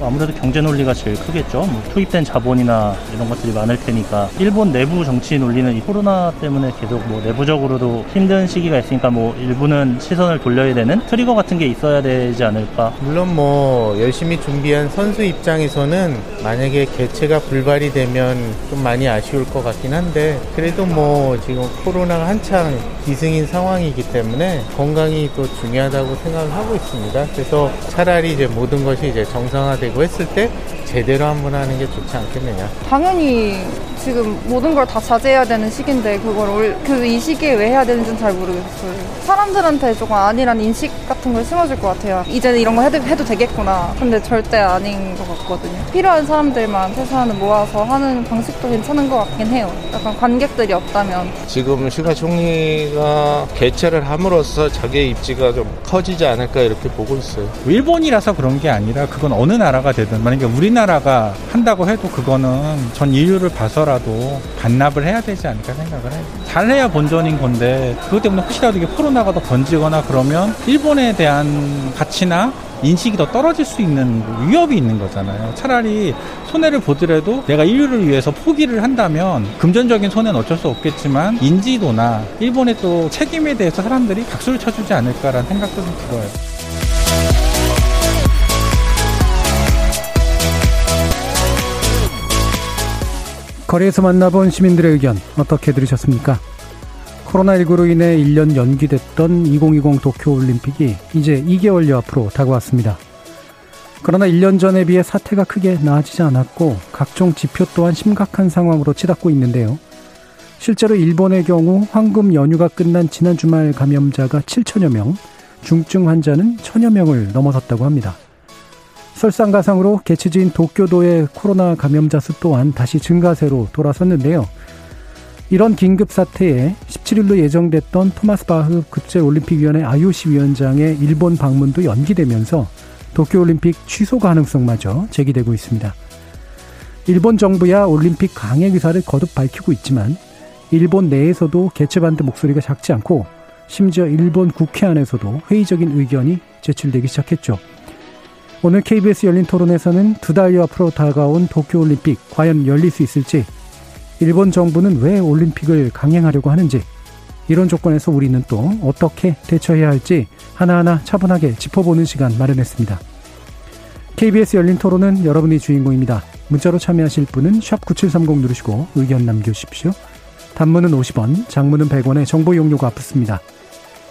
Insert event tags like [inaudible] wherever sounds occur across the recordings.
아무래도 경제 논리가 제일 크겠죠. 뭐 투입된 자본이나 이런 것들이 많을 테니까 일본 내부 정치 논리는 이 코로나 때문에 계속 뭐 내부적으로도 힘든 시기가 있으니까 뭐 일부는 시선을 돌려야 되는 트리거 같은 게 있어야 되지 않을까. 물론 뭐 열심히 준비한 선수 입장에서는 만약에 개최가 불발이 되면 좀 많이 아쉬울 것 같긴 한데 그래도 뭐 지금 코로나가 한창 기승인 상황이기 때문에 건강이 또 중요하다고 생각을 하고 있습니다. 그래서 차라리 이제 모든 것이 이제 정상화되 되고 했을 때 제대로 한번 하는 게 좋지 않겠느냐. 당연히 지금 모든 걸 다 자제해야 되는 시기인데 그걸 그이 시기에 왜 해야 되는지는 잘 모르겠어요. 사람들한테 조금 아니란 인식 같은 걸 심어줄 것 같아요. 이제는 이런 거 해도, 해도 되겠구나. 근데 절대 아닌 것 같거든요. 필요한 사람들만 최소한 모아서 하는 방식도 괜찮은 것 같긴 해요. 약간 관객들이 없다면. 지금 시가 총리가 개최를 함으로써 자기의 입지가 좀 커지지 않을까 이렇게 보고 있어요. 일본이라서 그런 게 아니라 그건 어느 나라가 되든 만약에 우리나라가 한다고 해도 그거는 전 인류를 봐서 라도 반납을 해야 되지 않을까 생각을 해요. 잘해야 본전인 건데 그것 때문에 혹시라도 이게 코로나가 더 번지거나 그러면 일본에 대한 가치나 인식이 더 떨어질 수 있는 위협이 있는 거잖아요. 차라리 손해를 보더라도 내가 인류를 위해서 포기를 한다면 금전적인 손해는 어쩔 수 없겠지만 인지도나 일본의 또 책임에 대해서 사람들이 박수를 쳐주지 않을까라는 생각도 좀 들어요. 거리에서 만나본 시민들의 의견 어떻게 들으셨습니까? 코로나19로 인해 1년 연기됐던 2020 도쿄올림픽이 이제 2개월여 앞으로 다가왔습니다. 그러나 1년 전에 비해 사태가 크게 나아지지 않았고 각종 지표 또한 심각한 상황으로 치닫고 있는데요. 실제로 일본의 경우 황금 연휴가 끝난 지난 주말 감염자가 7천여 명, 중증 환자는 천여 명을 넘어섰다고 합니다. 설상가상으로 개최지인 도쿄도의 코로나 감염자 수 또한 다시 증가세로 돌아섰는데요. 이런 긴급 사태에 17일로 예정됐던 토마스 바흐 국제올림픽위원회 IOC 위원장의 일본 방문도 연기되면서 도쿄올림픽 취소 가능성마저 제기되고 있습니다. 일본 정부야 올림픽 강행 의사를 거듭 밝히고 있지만 일본 내에서도 개최 반대 목소리가 작지 않고 심지어 일본 국회 안에서도 회의적인 의견이 제출되기 시작했죠. 오늘 KBS 열린 토론에서는 두 달여 앞으로 다가온 도쿄올림픽 과연 열릴 수 있을지, 일본 정부는 왜 올림픽을 강행하려고 하는지, 이런 조건에서 우리는 또 어떻게 대처해야 할지 하나하나 차분하게 짚어보는 시간 마련했습니다. KBS 열린 토론은 여러분이 주인공입니다. 문자로 참여하실 분은 9730 누르시고 의견 남겨주십시오. 단문은 50원, 장문은 100원의 정보 용료가 붙습니다.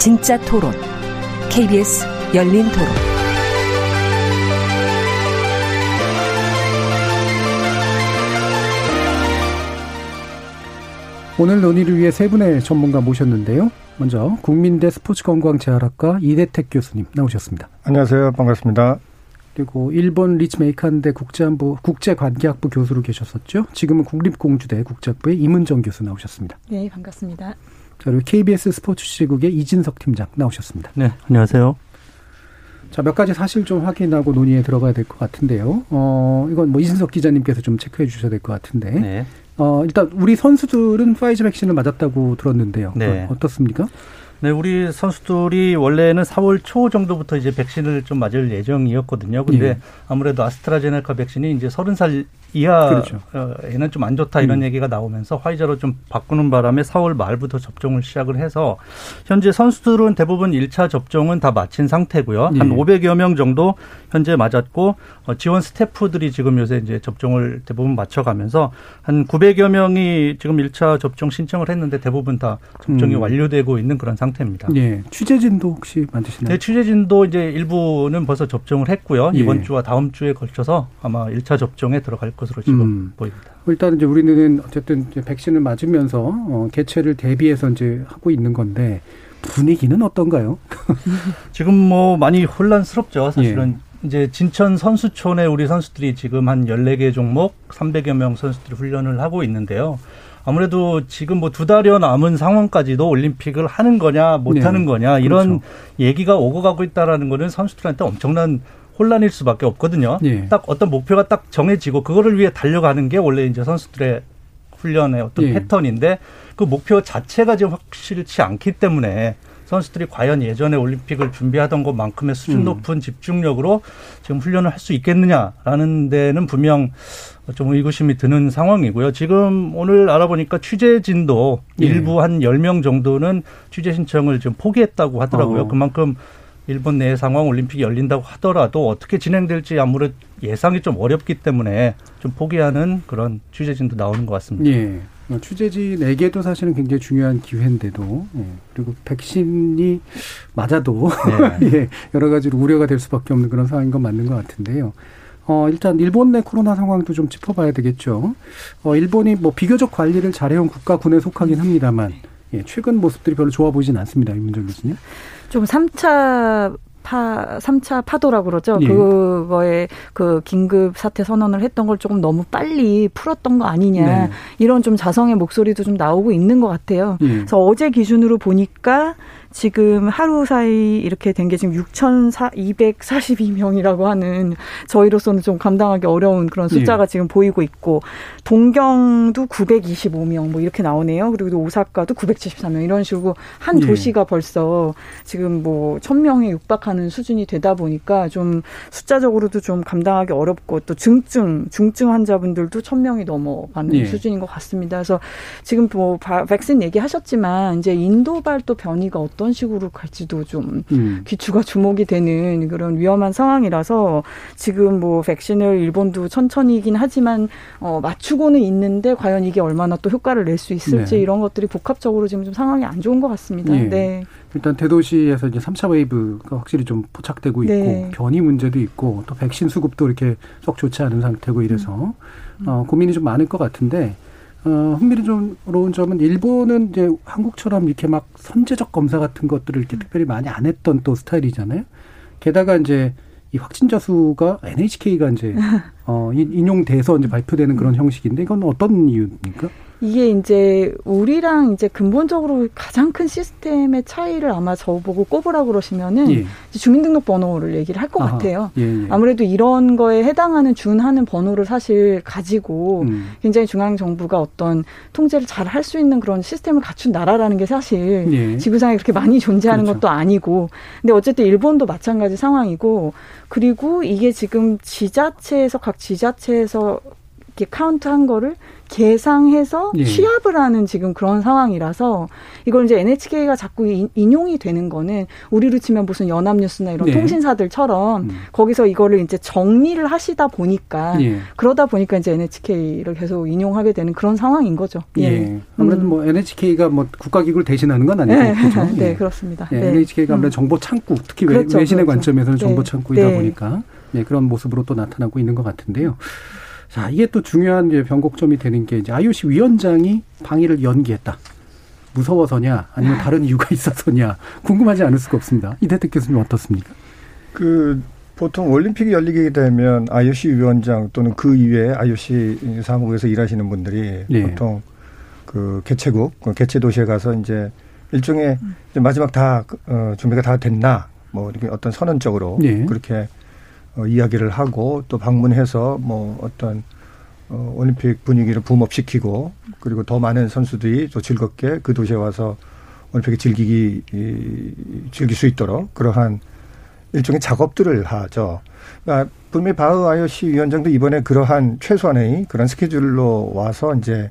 진짜 토론. KBS 열린 토론. 오늘 논의를 위해 세 분의 전문가 모셨는데요. 먼저 국민대 스포츠건강재활학과 이대택 교수님 나오셨습니다. 안녕하세요. 반갑습니다. 그리고 일본 리츠메이칸대 국제안보 국제관계학부 교수로 계셨었죠. 지금은 국립공주대 국제학부의 임은정 교수 나오셨습니다. 네, 반갑습니다. 자, 그리고 KBS 스포츠 시국의 이진석 팀장 나오셨습니다. 네, 안녕하세요. 자, 몇 가지 사실 좀 확인하고 논의에 들어가야 될 것 같은데요. 어, 이건 뭐 이진석 기자님께서 좀 체크해 주셔야 될 것 같은데. 네. 어, 일단 우리 선수들은 파이저 백신을 맞았다고 들었는데요. 네. 어떻습니까? 네, 우리 선수들이 원래는 4월 초 정도부터 이제 백신을 좀 맞을 예정이었거든요. 근데 예. 아무래도 아스트라제네카 백신이 이제 30살 이하에는 그렇죠. 좀안 좋다 이런 음. 얘기가 나오면서 화이자로 좀 바꾸는 바람에 4월 말부터 접종을 시작을 해서 현재 선수들은 대부분 1차 접종은 다 마친 상태고요. 한 예. 500여 명 정도 현재 맞았고 어, 지원 스태프들이 지금 요새 이제 접종을 대부분 맞춰가면서 한 900여 명이 지금 1차 접종 신청을 했는데 대부분 다 접종이 음. 완료되고 있는 그런 상태입니다. 예. 취재진도 혹시 만드시나요? 네, 취재진도 이제 일부는 벌써 접종을 했고요. 예. 이번 주와 다음 주에 걸쳐서 아마 1차 접종에 들어갈 것으로 지금 음. 보입니다. 일단 이제 우리는 어쨌든 이제 백신을 맞으면서 어, 개최를 대비해서 이제 하고 있는 건데 분위기는 어떤가요? [laughs] [laughs] 지금 뭐 많이 혼란스럽죠. 사실은 예. 이제 진천 선수촌에 우리 선수들이 지금 한 14개 종목 300여 명 선수들이 훈련을 하고 있는데요. 아무래도 지금 뭐 두 달여 남은 상황까지도 올림픽을 하는 거냐 못 네. 하는 거냐 이런 그렇죠. 얘기가 오고 가고 있다라는 거는 선수들한테 엄청난 혼란일 수밖에 없거든요. 예. 딱 어떤 목표가 딱 정해지고 그거를 위해 달려가는 게 원래 이제 선수들의 훈련의 어떤 예. 패턴인데 그 목표 자체가 지금 확실치 않기 때문에 선수들이 과연 예전에 올림픽을 준비하던 것만큼의 수준 음. 높은 집중력으로 지금 훈련을 할 수 있겠느냐라는 데는 분명 좀 의구심이 드는 상황이고요. 지금 오늘 알아보니까 취재진도 예. 일부 한 10명 정도는 취재 신청을 좀 포기했다고 하더라고요. 어. 그만큼 일본 내 상황 올림픽이 열린다고 하더라도 어떻게 진행될지 아무래도 예상이 좀 어렵기 때문에 좀 포기하는 그런 취재진도 나오는 것 같습니다. 예. 어, 취재진에게도 사실은 굉장히 중요한 기회인데도 예. 그리고 백신이 맞아도 [laughs] 예. 여러 가지로 우려가 될 수밖에 없는 그런 상황인 건 맞는 것 같은데요. 어, 일단 일본 내 코로나 상황도 좀 짚어봐야 되겠죠. 어, 일본이 뭐 비교적 관리를 잘해온 국가군에 속하긴 합니다만 예, 최근 모습들이 별로 좋아 보이진 않습니다. 임문정 교수님. 좀 3차 파, 3차 파도라고 그러죠. 예. 그거에 그 긴급 사태 선언을 했던 걸 조금 너무 빨리 풀었던 거 아니냐. 네. 이런 좀 자성의 목소리도 좀 나오고 있는 것 같아요. 예. 그래서 어제 기준으로 보니까 지금 하루 사이 이렇게 된 게 지금 6,242명이라고 하는 저희로서는 좀 감당하기 어려운 그런 숫자가 예. 지금 보이고 있고 동경도 925명 뭐 이렇게 나오네요. 그리고 또 오사카도 973명 이런 식으로 한 예. 도시가 벌써 지금 뭐 1000명에 육박하는 수준이 되다 보니까 좀 숫자적으로도 좀 감당하기 어렵고 또 중증 중증 환자분들도 1000명이 넘어가는 예. 수준인 것 같습니다. 그래서 지금 뭐 바- 백신 얘기하셨지만 이제 인도발 또 변이가 어떤 식으로 갈지도 좀 음. 귀추가 주목이 되는 그런 위험한 상황이라서 지금 뭐 백신을 일본도 천천히긴 하지만 어 맞추고는 있는데 과연 이게 얼마나 또 효과를 낼 수 있을지 네. 이런 것들이 복합적으로 지금 좀 상황이 안 좋은 것 같습니다. 예. 네. 일단 대도시에서 이제 3차 웨이브가 확실히 좀 포착되고 있고 네. 변이 문제도 있고 또 백신 수급도 이렇게 썩 좋지 않은 상태고 이래서 음. 어, 고민이 좀 많을 것 같은데 어, 흥미로운 점은 일본은 이제 한국처럼 이렇게 막 선제적 검사 같은 것들을 이렇게 특별히 많이 안 했던 또 스타일이잖아요. 게다가 이제 이 확진자 수가 NHK가 이제 [laughs] 어, 인- 인용돼서 이제 발표되는 그런 형식인데 이건 어떤 이유입니까? 이게 이제 우리랑 이제 근본적으로 가장 큰 시스템의 차이를 아마 저보고 꼽으라고 그러시면은 예. 주민등록번호를 얘기를 할 것. 같아요. 예, 예. 아무래도 이런 거에 해당하는 준하는 번호를 사실 가지고 음. 굉장히 중앙 정부가 어떤 통제를 잘 할 수 있는 그런 시스템을 갖춘 나라라는 게 사실 예. 지구상에 그렇게 많이 존재하는 그렇죠. 것도 아니고 근데 어쨌든 일본도 마찬가지 상황이고 그리고 이게 지금 지자체에서 각 지자체에서 이렇게 카운트한 거를 계상해서 예. 취합을 하는 지금 그런 상황이라서 이걸 이제 NHK가 자꾸 인- 인용이 되는 거는 우리로 치면 무슨 연합뉴스나 이런 네. 통신사들처럼 음. 거기서 이거를 이제 정리를 하시다 보니까 예. 그러다 보니까 이제 NHK를 계속 인용하게 되는 그런 상황인 거죠. 예. 아무래도 음. 뭐 NHK가 뭐 국가기구를 대신하는 건 아니고 네, 그죠? [laughs] 네, 예. 그렇습니다. 예, 네. NHK가 아무래도 음. 정보 창구, 특히 외- 그렇죠, 외신의 그렇죠. 관점에서는 네. 정보 창구이다 네. 보니까 예, 그런 모습으로 또 나타나고 있는 것 같은데요. 자, 이게 또 중요한 이제 변곡점이 되는 게 이제 IOC 위원장이 방위를 연기했다. 무서워서냐, 아니면 다른 이유가 있어서냐, 궁금하지 않을 수가 없습니다. 이대택 교수님 어떻습니까? 그 보통 올림픽이 열리게 되면 IOC 위원장 또는 그 이외에 IOC 사무국에서 일하시는 분들이 네. 보통 그 개최국, 그 개최 도시에 가서 이제 일종의 이제 마지막 다 어, 준비가 다 됐나 뭐 이렇게 어떤 선언적으로 네. 그렇게 어, 이야기를 하고 또 방문해서 뭐 어떤 어, 올림픽 분위기를 붐업시키고 그리고 더 많은 선수들이 또 즐겁게 그 도시에 와서 올림픽을 즐기기 이, 즐길 수 있도록 그러한 일종의 작업들을 하죠. 그러니까 분명히 바흐 IOC 위원장도 이번에 그러한 최소한의 그런 스케줄로 와서 이제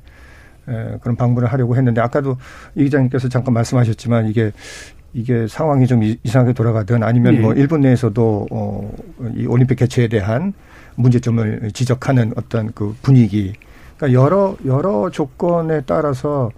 에, 그런 방문을 하려고 했는데 아까도 이 기자님께서 잠깐 말씀하셨지만 이게 이게 상황이 좀 이- 이상하게 돌아가든 아니면 네. 뭐 일본 내에서도 어, 이 올림픽 개최에 대한 문제점을 지적하는 어떤 그 분위기. 그러니까 여러 여러 조건에 따라서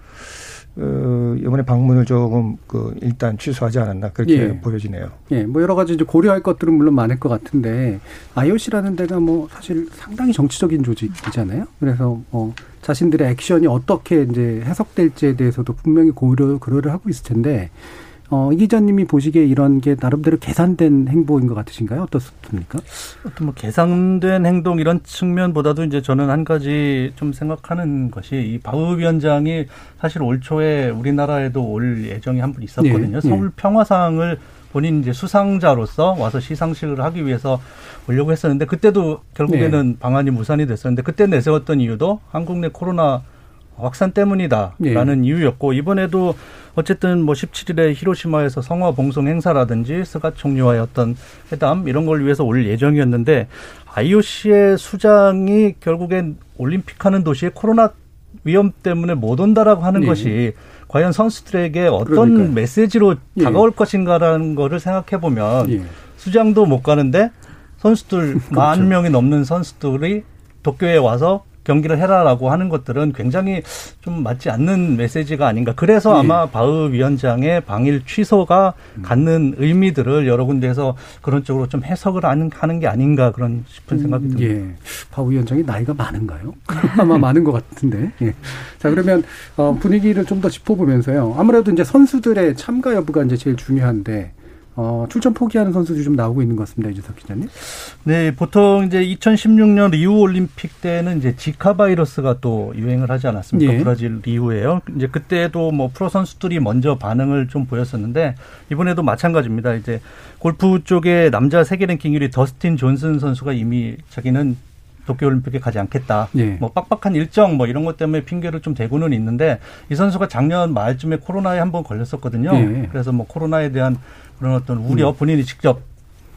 어, 이번에 방문을 조금 그 일단 취소하지 않았나 그렇게 예. 보여지네요. 예, 뭐 여러 가지 이제 고려할 것들은 물론 많을 것 같은데 IOC라는 데가 뭐 사실 상당히 정치적인 조직이잖아요. 그래서 뭐 자신들의 액션이 어떻게 이제 해석될지에 대해서도 분명히 고려 고려를 하고 있을 텐데 어, 이 기자님이 보시기에 이런 게 나름대로 계산된 행보인 것 같으신가요? 어떻습니까? 어떤 뭐 계산된 행동 이런 측면보다도 이제 저는 한 가지 좀 생각하는 것이 이 바우 위원장이 사실 올 초에 우리나라에도 올 예정이 한 분 있었거든요. 예, 예. 서울 평화상을 본인 이제 수상자로서 와서 시상식을 하기 위해서 오려고 했었는데 그때도 결국에는 네. 방안이 무산이 됐었는데 그때 내세웠던 이유도 한국 내 코로나 확산 때문이다라는 예. 이유였고 이번에도 어쨌든 뭐 17일에 히로시마에서 성화 봉송 행사라든지 스가 총리와의 어떤 회담 이런 걸 위해서 올 예정이었는데 IOC의 수장이 결국엔 올림픽 하는 도시에 코로나 위험 때문에 못 온다라고 하는 예. 것이 과연 선수들에게 어떤 그러니까요. 메시지로 예. 다가올 것인가라는 거를 생각해 보면 예. 수장도 못 가는데 선수들 [laughs] 만 명이 넘는 선수들이 도쿄에 와서 경기를 해라라고 하는 것들은 굉장히 좀 맞지 않는 메시지가 아닌가. 그래서 예. 아마 바흐 위원장의 방일 취소가 갖는 의미들을 여러 군데에서 그런 쪽으로 좀 해석을 하는, 하는 게 아닌가 그런 싶은 생각이 듭니다. 예. 박 위원장이 나이가 많은가요? [laughs] 아마 많은 것 같은데. 예. 자, 그러면 어, 분위기를 좀 더 짚어보면서요. 아무래도 이제 선수들의 참가 여부가 이제 제일 중요한데 어, 출전 포기하는 선수들이 좀 나오고 있는 것 같습니다, 이주석 기자님. 네, 보통 이제 2016년 리우 올림픽 때는 이제 지카 바이러스가 또 유행을 하지 않았습니까? 예. 브라질 리우에요. 이제 그때도 뭐 프로 선수들이 먼저 반응을 좀 보였었는데 이번에도 마찬가지입니다. 이제 골프 쪽에 남자 세계 랭킹 1위 더스틴 존슨 선수가 이미 자기는 도쿄올림픽에 가지 않겠다. 예. 뭐 빡빡한 일정 뭐 이런 것 때문에 핑계를 좀 대고는 있는데 이 선수가 작년 말쯤에 코로나에 한 번 걸렸었거든요. 예. 그래서 뭐 코로나에 대한 그런 어떤 우려 본인이 직접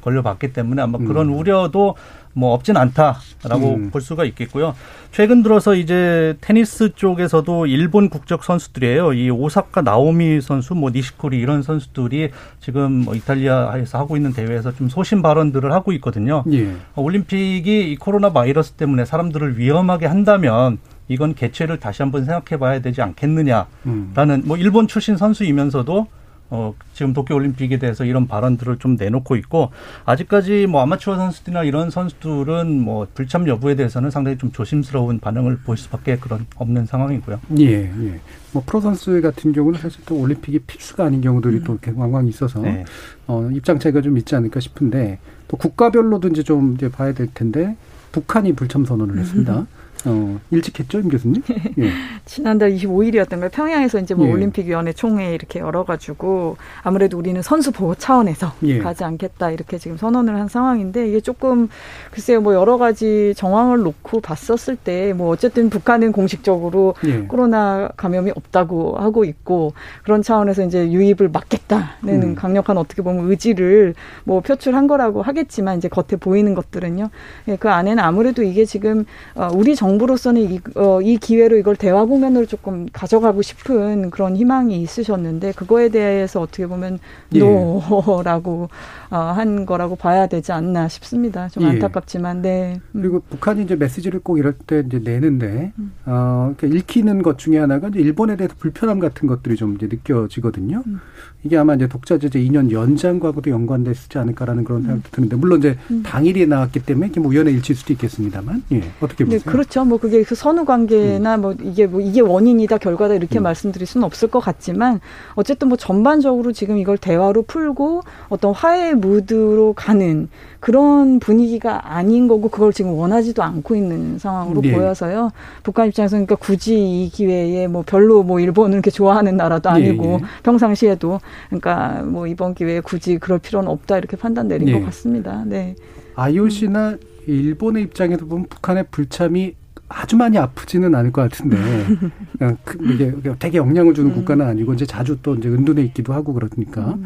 걸려봤기 때문에 아마 그런 우려도 뭐 없진 않다라고 음. 볼 수가 있겠고요. 최근 들어서 이제 테니스 쪽에서도 일본 국적 선수들이에요. 이 오사카 나오미 선수, 뭐 니시코리 이런 선수들이 지금 뭐 이탈리아에서 하고 있는 대회에서 좀 소신 발언들을 하고 있거든요. 예. 올림픽이 이 코로나 바이러스 때문에 사람들을 위험하게 한다면 이건 개최를 다시 한번 생각해 봐야 되지 않겠느냐라는 음. 뭐 일본 출신 선수이면서도 어 지금 도쿄 올림픽에 대해서 이런 발언들을 좀 내놓고 있고 아직까지 뭐 아마추어 선수들이나 이런 선수들은 뭐 불참 여부에 대해서는 상당히 좀 조심스러운 반응을 보일 수밖에 그런 없는 상황이고요. 예, 예. 뭐 프로 선수 같은 경우는 사실 또 올림픽이 필수가 아닌 경우들이 또 이렇게 왕왕 있어서 네. 어, 입장 차이가 좀 있지 않을까 싶은데 또 국가별로도 이제 좀 이제 봐야 될 텐데 북한이 불참 선언을 했습니다. [laughs] 어, 일찍 했죠, 임 교수님? [laughs] 예. 지난달 25일이었던가요? 평양에서 이제 뭐 예. 올림픽위원회 총회 이렇게 열어가지고 아무래도 우리는 선수 보호 차원에서 예. 가지 않겠다 이렇게 지금 선언을 한 상황인데 이게 조금 글쎄요 뭐 여러 가지 정황을 놓고 봤었을 때 뭐 어쨌든 북한은 공식적으로 예. 코로나 감염이 없다고 하고 있고 그런 차원에서 이제 유입을 막겠다는 음. 강력한 어떻게 보면 의지를 뭐 표출한 거라고 하겠지만 이제 겉에 보이는 것들은요. 예, 그 안에는 아무래도 이게 지금 어, 우리 정 부로서는 이, 어, 이 기회로 이걸 대화 국면으로 조금 가져가고 싶은 그런 희망이 있으셨는데 그거에 대해서 어떻게 보면 예. [laughs] 노라고 어, 한 거라고 봐야 되지 않나 싶습니다. 좀 예. 안타깝지만 네. 음. 그리고 북한이 이제 메시지를 꼭 이럴 때 이제 내는데, 음. 어, 이렇게 읽히는 것 중에 하나가 이제 일본에 대해서 불편함 같은 것들이 좀 이제 느껴지거든요. 음. 이게 아마 이제 독자 제재 2년 연장과도 연관됐지 않을까라는 그런 음. 생각도 드는데, 물론 이제 당일이 나왔기 때문에 이게 뭐 우연의 일치일 수도 있겠습니다만, 예, 어떻게 네, 보세요? 그렇죠. 뭐 그게 그 선후 관계나 뭐 이게 뭐 이게 원인이다 결과다 이렇게 말씀드릴 수는 없을 것 같지만 어쨌든 뭐 전반적으로 지금 이걸 대화로 풀고 어떤 화해 무드로 가는 그런 분위기가 아닌 거고 그걸 지금 원하지도 않고 있는 상황으로 예. 보여서요. 북한 입장에서 그러니까 굳이 이 기회에 뭐 별로 뭐 일본을 이렇게 좋아하는 나라도 아니고 예, 예. 평상시에도 그러니까 뭐 이번 기회에 굳이 그럴 필요는 없다 이렇게 판단 내린 예. 것 같습니다. 네. IOC나 일본의 입장에서 보면 북한의 불참이 아주 많이 아프지는 않을 것 같은데 [laughs] 어, 그 이게 되게 영향을 주는 음. 국가는 아니고 이제 자주 또 이제 은둔해 있기도 하고 그러니까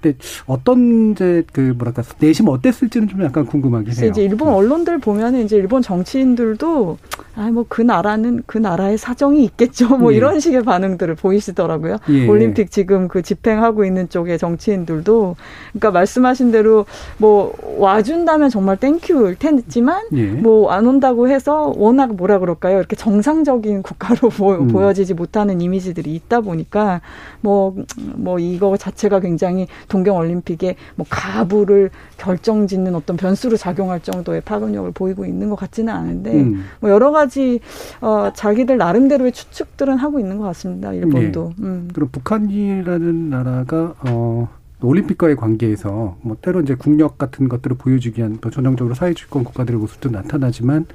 근데 어떤 이제 그 뭐랄까 내심 어땠을지는 좀 약간 궁금하긴 해요. 이제 일본 언론들 보면은 이제 일본 정치인들도 아 뭐 그 나라는 그 나라의 사정이 있겠죠 뭐 예. 이런 식의 반응들을 보이시더라고요. 예. 올림픽 지금 그 집행하고 있는 쪽의 정치인들도 그러니까 말씀하신 대로 뭐 와준다면 정말 thank you일 테지만 예. 뭐안 온다고 해서 워낙 뭐라 그럴까요? 이렇게 정상적인 국가로 보, 음. 보여지지 못하는 이미지들이 있다 보니까 뭐, 뭐 이거 자체가 굉장히 동경올림픽에 뭐 가부를 결정 짓는 어떤 변수로 작용할 정도의 파급력을 보이고 있는 것 같지는 않은데 음. 뭐 여러 가지 어, 자기들 나름대로의 추측들은 하고 있는 것 같습니다. 일본도. 음. 그럼 북한이라는 나라가 어 올림픽과의 관계에서 뭐 때로 이제 국력 같은 것들을 보여주기 위한 또 전형적으로 사회주권 국가들의 모습도 나타나지만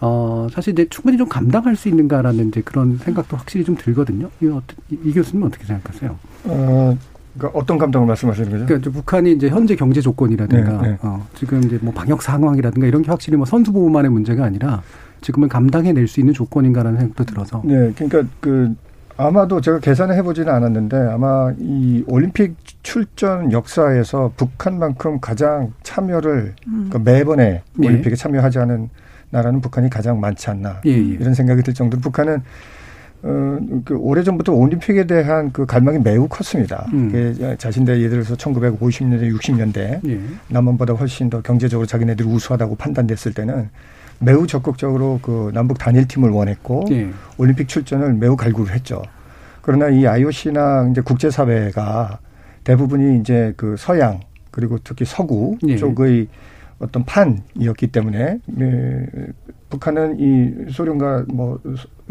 어 사실 이제 충분히 좀 감당할 수 있는가라는 이제 그런 생각도 확실히 좀 들거든요. 이, 이- 이 교수님 은 어떻게 생각하세요? 어, 그러니까 어떤 감정을 말씀하시는 거죠? 그러니까 이제 북한이 이제 현재 경제 조건이라든가 네, 네. 어, 지금 이제 뭐 방역 상황이라든가 이런 게 확실히 뭐 선수 보호만의 문제가 아니라 지금은 감당해낼 수 있는 조건인가라는 생각도 들어서. 네, 그러니까 그 아마도 제가 계산을 해보지는 않았는데 아마 이 올림픽 출전 역사에서 북한만큼 가장 참여를 음. 그 매번에 예. 올림픽에 참여하지 않은 나라는 북한이 가장 많지 않나 예, 예. 이런 생각이 들 정도로 북한은 어, 그 오래전부터 올림픽에 대한 그 갈망이 매우 컸습니다. 음. 자신들 예를 들어서 1950년대, 60년대 예. 남한보다 훨씬 더 경제적으로 자기네들이 우수하다고 판단됐을 때는 매우 적극적으로 그 남북 단일팀을 원했고 예. 올림픽 출전을 매우 갈구를 했죠. 그러나 이 IOC나 이제 국제사회가 대부분이 이제 그 서양 그리고 특히 서구 예. 쪽의 어떤 판이었기 때문에 예, 북한은 이 소련과 뭐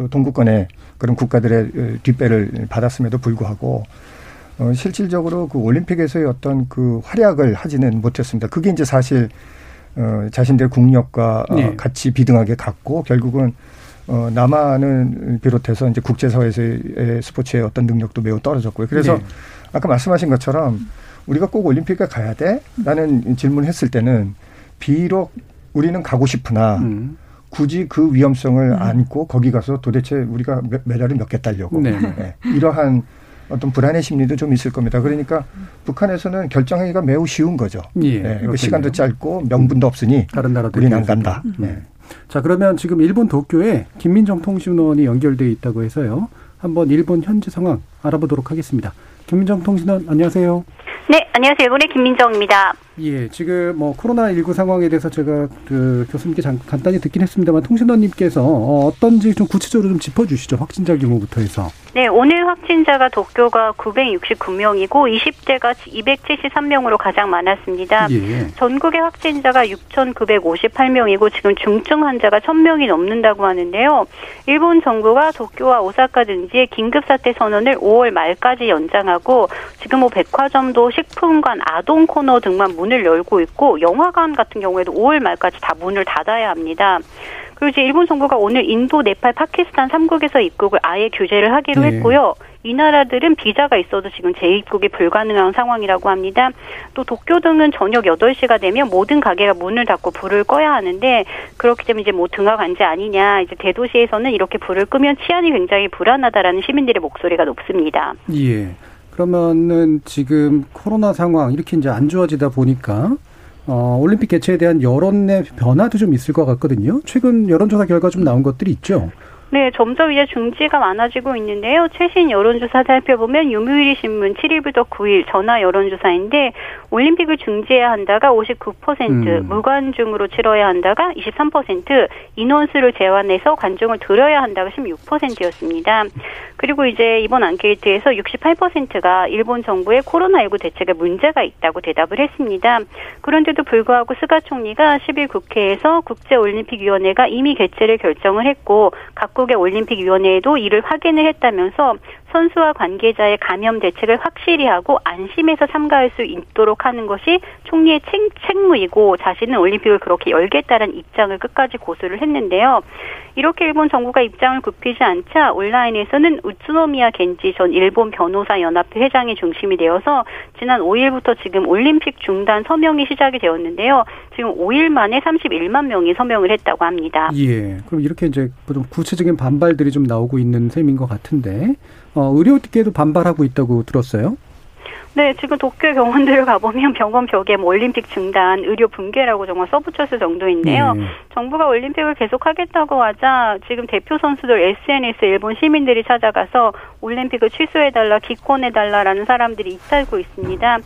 동구권의 그런 국가들의 뒷배를 받았음에도 불구하고 어, 실질적으로 그 올림픽에서의 어떤 그 활약을 하지는 못했습니다. 그게 이제 사실 어, 자신들의 국력과 어, 네. 같이 비등하게 갔고 결국은 어, 남한을 비롯해서 이제 국제사회에서의 스포츠의 어떤 능력도 매우 떨어졌고요. 그래서 네. 아까 말씀하신 것처럼 우리가 꼭 올림픽에 가야 돼? 라는 질문을 했을 때는 비록 우리는 가고 싶으나 음. 굳이 그 위험성을 안고 거기 가서 도대체 우리가 메- 메달을 몇 개 따려고 네. 네. 이러한 어떤 불안의 심리도 좀 있을 겁니다. 그러니까 북한에서는 결정하기가 매우 쉬운 거죠. 예, 네, 그. 시간도 짧고 명분도 없으니 다른 나라들 우리는 안 간다. 네. 네. 자 그러면 지금 일본 도쿄에 김민정 통신원이 연결돼 있다고 해서요. 한번 일본 현지 상황 알아보도록 하겠습니다. 김민정 통신원 안녕하세요. 네, 안녕하세요. 일본의 김민정입니다. 예, 지금 뭐 코로나 19 상황에 대해서 제가 그 교수님께 잠, 간단히 듣긴 했습니다만 통신원님께서 어, 어떤지 좀 구체적으로 좀 짚어주시죠. 확진자 규모부터 해서. 네, 오늘 확진자가 도쿄가 969명이고 20대가 273명으로 가장 많았습니다. 예. 전국의 확진자가 6,958명이고 지금 중증 환자가 1,000명이 넘는다고 하는데요. 일본 정부가 도쿄와 오사카 등지에 긴급 사태 선언을 5월 말까지 연장하고 지금 뭐 백화점도 식품관, 아동 코너 등만 문을 열고 있고 영화관 같은 경우에도 5월 말까지 다 문을 닫아야 합니다. 그리고 이제 일본 정부가 오늘 인도, 네팔, 파키스탄 3국에서 입국을 아예 규제를 하기로 네. 했고요. 이 나라들은 비자가 있어도 지금 재입국이 불가능한 상황이라고 합니다. 또 도쿄 등은 저녁 8시가 되면 모든 가게가 문을 닫고 불을 꺼야 하는데 그렇기 때문에 이제 뭐 등하 관제 아니냐. 이제 대도시에서는 이렇게 불을 끄면 치안이 굉장히 불안하다라는 시민들의 목소리가 높습니다. 예. 그러면은 지금 코로나 상황 이렇게 이제 안 좋아지다 보니까 어, 올림픽 개최에 대한 여론의 변화도 좀 있을 것 같거든요. 최근 여론조사 결과 좀 나온 것들이 있죠. 네, 점점 이제 중지가 많아지고 있는데요. 최신 여론조사 살펴보면 요미우리 신문 7일부터 9일 전화 여론조사인데 올림픽을 중지해야 한다가 59%, 음. 무관중으로 치러야 한다가 23%, 인원수를 제한해서 관중을 들여야 한다가 16%였습니다. 그리고 이제 이번 앙케이트에서 68%가 일본 정부의 코로나19 대책에 문제가 있다고 대답을 했습니다. 그런데도 불구하고 스가 총리가 10일 국회에서 국제올림픽위원회가 이미 개최를 결정을 했고 각 국의 올림픽위원회에도 이를 확인을 했다면서 선수와 관계자의 감염 대책을 확실히 하고 안심해서 참가할 수 있도록 하는 것이 총리의 책, 책무이고 자신은 올림픽을 그렇게 열겠다는 입장을 끝까지 고수를 했는데요. 이렇게 일본 정부가 입장을 굽히지 않자 온라인에서는 우츠노미야 겐지 전 일본 변호사 연합회 회장이 중심이 되어서 지난 5일부터 지금 올림픽 중단 서명이 시작이 되었는데요. 지금 5일 만에 31만 명이 서명을 했다고 합니다. 예. 그럼 이렇게 이제 좀 구체적인 반발들이 좀 나오고 있는 셈인 것 같은데, 어, 의료계도 반발하고 있다고 들었어요. 네, 지금 도쿄 병원들을 가보면 병원 벽에 뭐 올림픽 중단, 의료 붕괴라고 정말 써붙였을 정도인데요. 네. 정부가 올림픽을 계속하겠다고 하자 지금 대표 선수들 SNS 일본 시민들이 찾아가서 올림픽을 취소해달라, 기권해달라라는 사람들이 잇따르고 있습니다.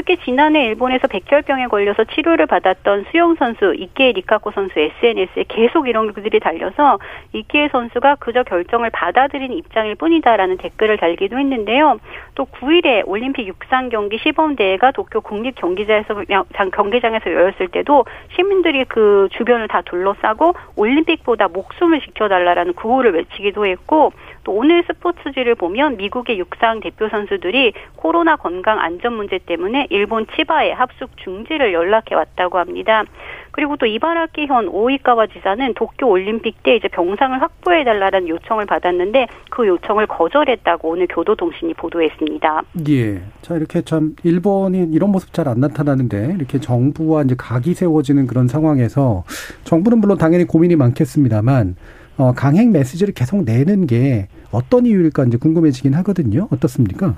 특히 지난해 일본에서 백혈병에 걸려서 치료를 받았던 수영 선수 이케 리카코 선수 SNS에 계속 이런 글들이 달려서 이케 선수가 그저 결정을 받아들인 입장일 뿐이다라는 댓글을 달기도 했는데요. 또 9일에 올림픽 육상 경기 시범 대회가 도쿄 국립 경기장에서 경기장에서 열렸을 때도 시민들이 그 주변을 다 둘러싸고 올림픽보다 목숨을 지켜달라라는 구호를 외치기도 했고 또 오늘 스포츠지를 보면 미국의 육상 대표 선수들이 코로나 건강 안전 문제 때문에 일본 치바에 합숙 중지를 연락해 왔다고 합니다. 그리고 또 이바라키 현 오이카와 지사는 도쿄 올림픽 때 이제 병상을 확보해 달라는 요청을 받았는데 그 요청을 거절했다고 오늘 교도통신이 보도했습니다. 예. 자, 이렇게 참 일본이 이런 모습 잘 안 나타나는데 이렇게 정부와 이제 각이 세워지는 그런 상황에서 정부는 물론 당연히 고민이 많겠습니다만 어, 강행 메시지를 계속 내는 게 어떤 이유일까 이제 궁금해지긴 하거든요. 어떻습니까?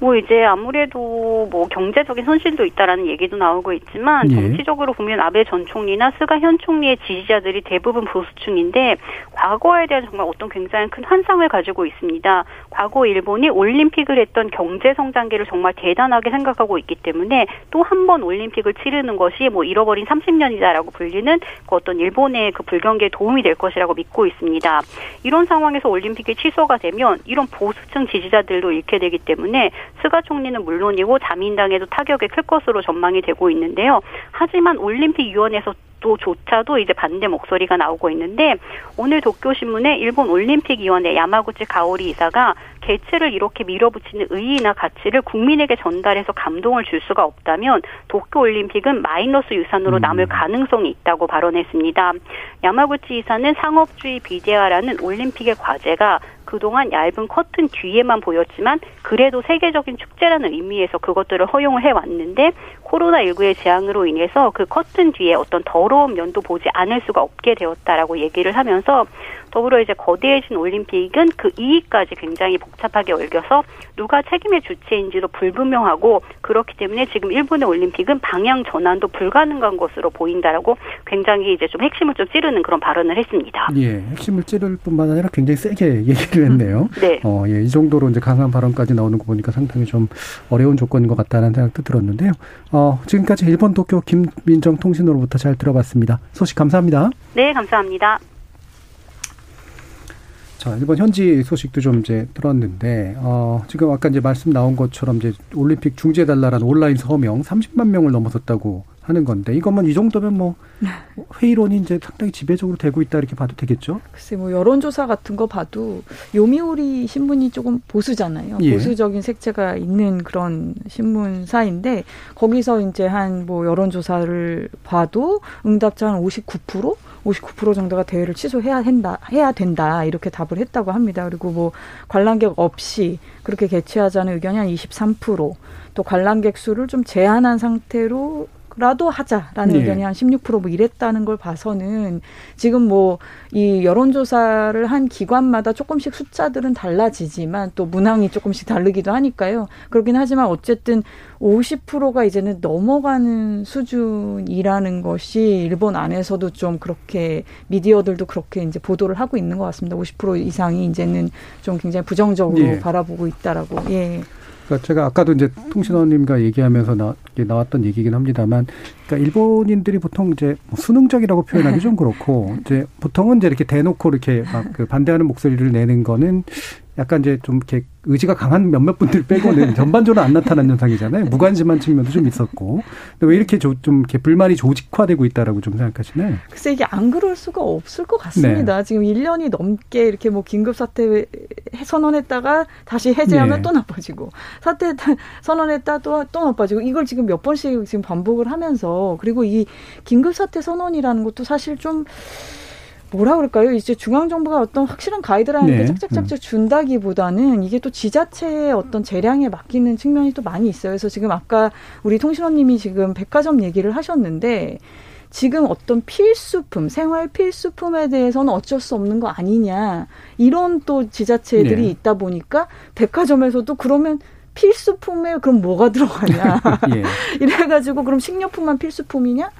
뭐 이제 아무래도 뭐 경제적인 손실도 있다라는 얘기도 나오고 있지만 예. 정치적으로 보면 아베 전 총리나 스가 현 총리의 지지자들이 대부분 보수층인데 과거에 대한 정말 어떤 굉장히 큰 환상을 가지고 있습니다. 과거 일본이 올림픽을 했던 경제 성장기를 정말 대단하게 생각하고 있기 때문에 또 한 번 올림픽을 치르는 것이 뭐 잃어버린 30년이다라고 불리는 그 어떤 일본의 그 불경기에 도움이 될 것이라고 믿고 있습니다. 이런 상황에서 올림픽이 취소가 되면 이런 보수층 지지자들도 잃게 되기 때문에 스가 총리는 물론이고 자민당에도 타격이 클 것으로 전망이 되고 있는데요. 하지만 올림픽위원회에서 조차도 이제 반대 목소리가 나오고 있는데 오늘 도쿄 신문에 일본 올림픽 위원회 야마구치 가오리 이사가 개최를 이렇게 밀어붙이는 의의나 가치를 국민에게 전달해서 감동을 줄 수가 없다면 도쿄 올림픽은 마이너스 유산으로 남을 음. 가능성이 있다고 발언했습니다. 야마구치 이사는 상업주의 비대화라는 올림픽의 과제가 그동안 얇은 커튼 뒤에만 보였지만 그래도 세계적인 축제라는 의미에서 그것들을 허용을 해왔는데 코로나19의 재앙으로 인해서 그 커튼 뒤에 어떤 더러운 면도 보지 않을 수가 없게 되었다라고 얘기를 하면서 더불어 이제 거대해진 올림픽은 그 이익까지 굉장히 복잡하게 얽혀서 누가 책임의 주체인지도 불분명하고 그렇기 때문에 지금 일본의 올림픽은 방향 전환도 불가능한 것으로 보인다라고 굉장히 이제 좀 핵심을 좀 찌르는 그런 발언을 했습니다. 예, 핵심을 찌를 뿐만 아니라 굉장히 세게 [laughs] 얘기를 했네요. 네. 어, 예, 이 정도로 이제 강한 발언까지 나오는 거 보니까 상당히 좀 어려운 조건인 것 같다는 생각도 들었는데요. 어, 지금까지 일본 도쿄 김민정 통신으로부터 잘 들어봤습니다. 소식 감사합니다. 네, 감사합니다. 자, 일본 현지 소식도 좀 이제 들었는데, 어, 지금 아까 이제 말씀 나온 것처럼 이제 올림픽 중재달라는 온라인 서명 30만 명을 넘어섰다고 하는 건데 이거면 이 정도면 뭐 회의론이 이제 상당히 지배적으로 되고 있다 이렇게 봐도 되겠죠? 글쎄 뭐 여론조사 같은 거 봐도 요미우리 신문이 조금 보수잖아요. 예. 보수적인 색채가 있는 그런 신문사인데 거기서 이제 한 뭐 여론조사를 봐도 응답자 한 59%? 59% 정도가 대회를 취소해야 한다, 해야 된다 이렇게 답을 했다고 합니다. 그리고 뭐 관람객 없이 그렇게 개최하자는 의견이 한 23%, 또 관람객 수를 좀 제한한 상태로 라도 하자라는 네. 의견이 한 16%뭐 이랬다는 걸 봐서는 지금 뭐 이 여론조사를 한 기관마다 조금씩 숫자들은 달라지지만 또 문항이 조금씩 다르기도 하니까요. 그렇긴 하지만 어쨌든 50%가 이제는 넘어가는 수준이라는 것이 일본 안에서도 좀 그렇게 미디어들도 그렇게 이제 보도를 하고 있는 것 같습니다. 50% 이상이 이제는 좀 굉장히 부정적으로 예. 바라보고 있다라고. 예. 그러니까 제가 아까도 이제 통신원님과 얘기하면서 나, 나왔던 얘기긴 합니다만, 그러니까 일본인들이 보통 이제 뭐 수능적이라고 표현하기 좀 그렇고, 이제 보통은 이제 이렇게 대놓고 이렇게 막 그 반대하는 목소리를 내는 거는 약간 이제 좀 이렇게 의지가 강한 몇몇 분들 빼고는 [laughs] 전반적으로 안 나타난 현상이잖아요. 무관심한 측면도 좀 있었고. 근데 왜 이렇게 조, 좀 이렇게 불만이 조직화되고 있다라고 좀 생각하시나요? 글쎄 이게 안 그럴 수가 없을 것 같습니다. 네. 지금 1년이 넘게 이렇게 뭐 긴급 사태 선언했다가 다시 해제하면 네. 또 나빠지고 사태 선언했다 또또 나빠지고 이걸 지금 몇 번씩 지금 반복을 하면서 그리고 이 긴급 사태 선언이라는 것도 사실 좀 뭐라 그럴까요? 이제 중앙 정부가 어떤 확실한 가이드라인을 네. 짝짝짝짝 준다기보다는 이게 또 지자체의 어떤 재량에 맡기는 측면이 또 많이 있어요. 그래서 지금 아까 우리 통신원님이 지금 백화점 얘기를 하셨는데 지금 어떤 필수품, 생활 필수품에 대해서는 어쩔 수 없는 거 아니냐. 이런 또 지자체들이 네. 있다 보니까 백화점에서도 그러면 필수품에 그럼 뭐가 들어가냐. [laughs] 예. [laughs] 이래가지고 그럼 식료품만 필수품이냐?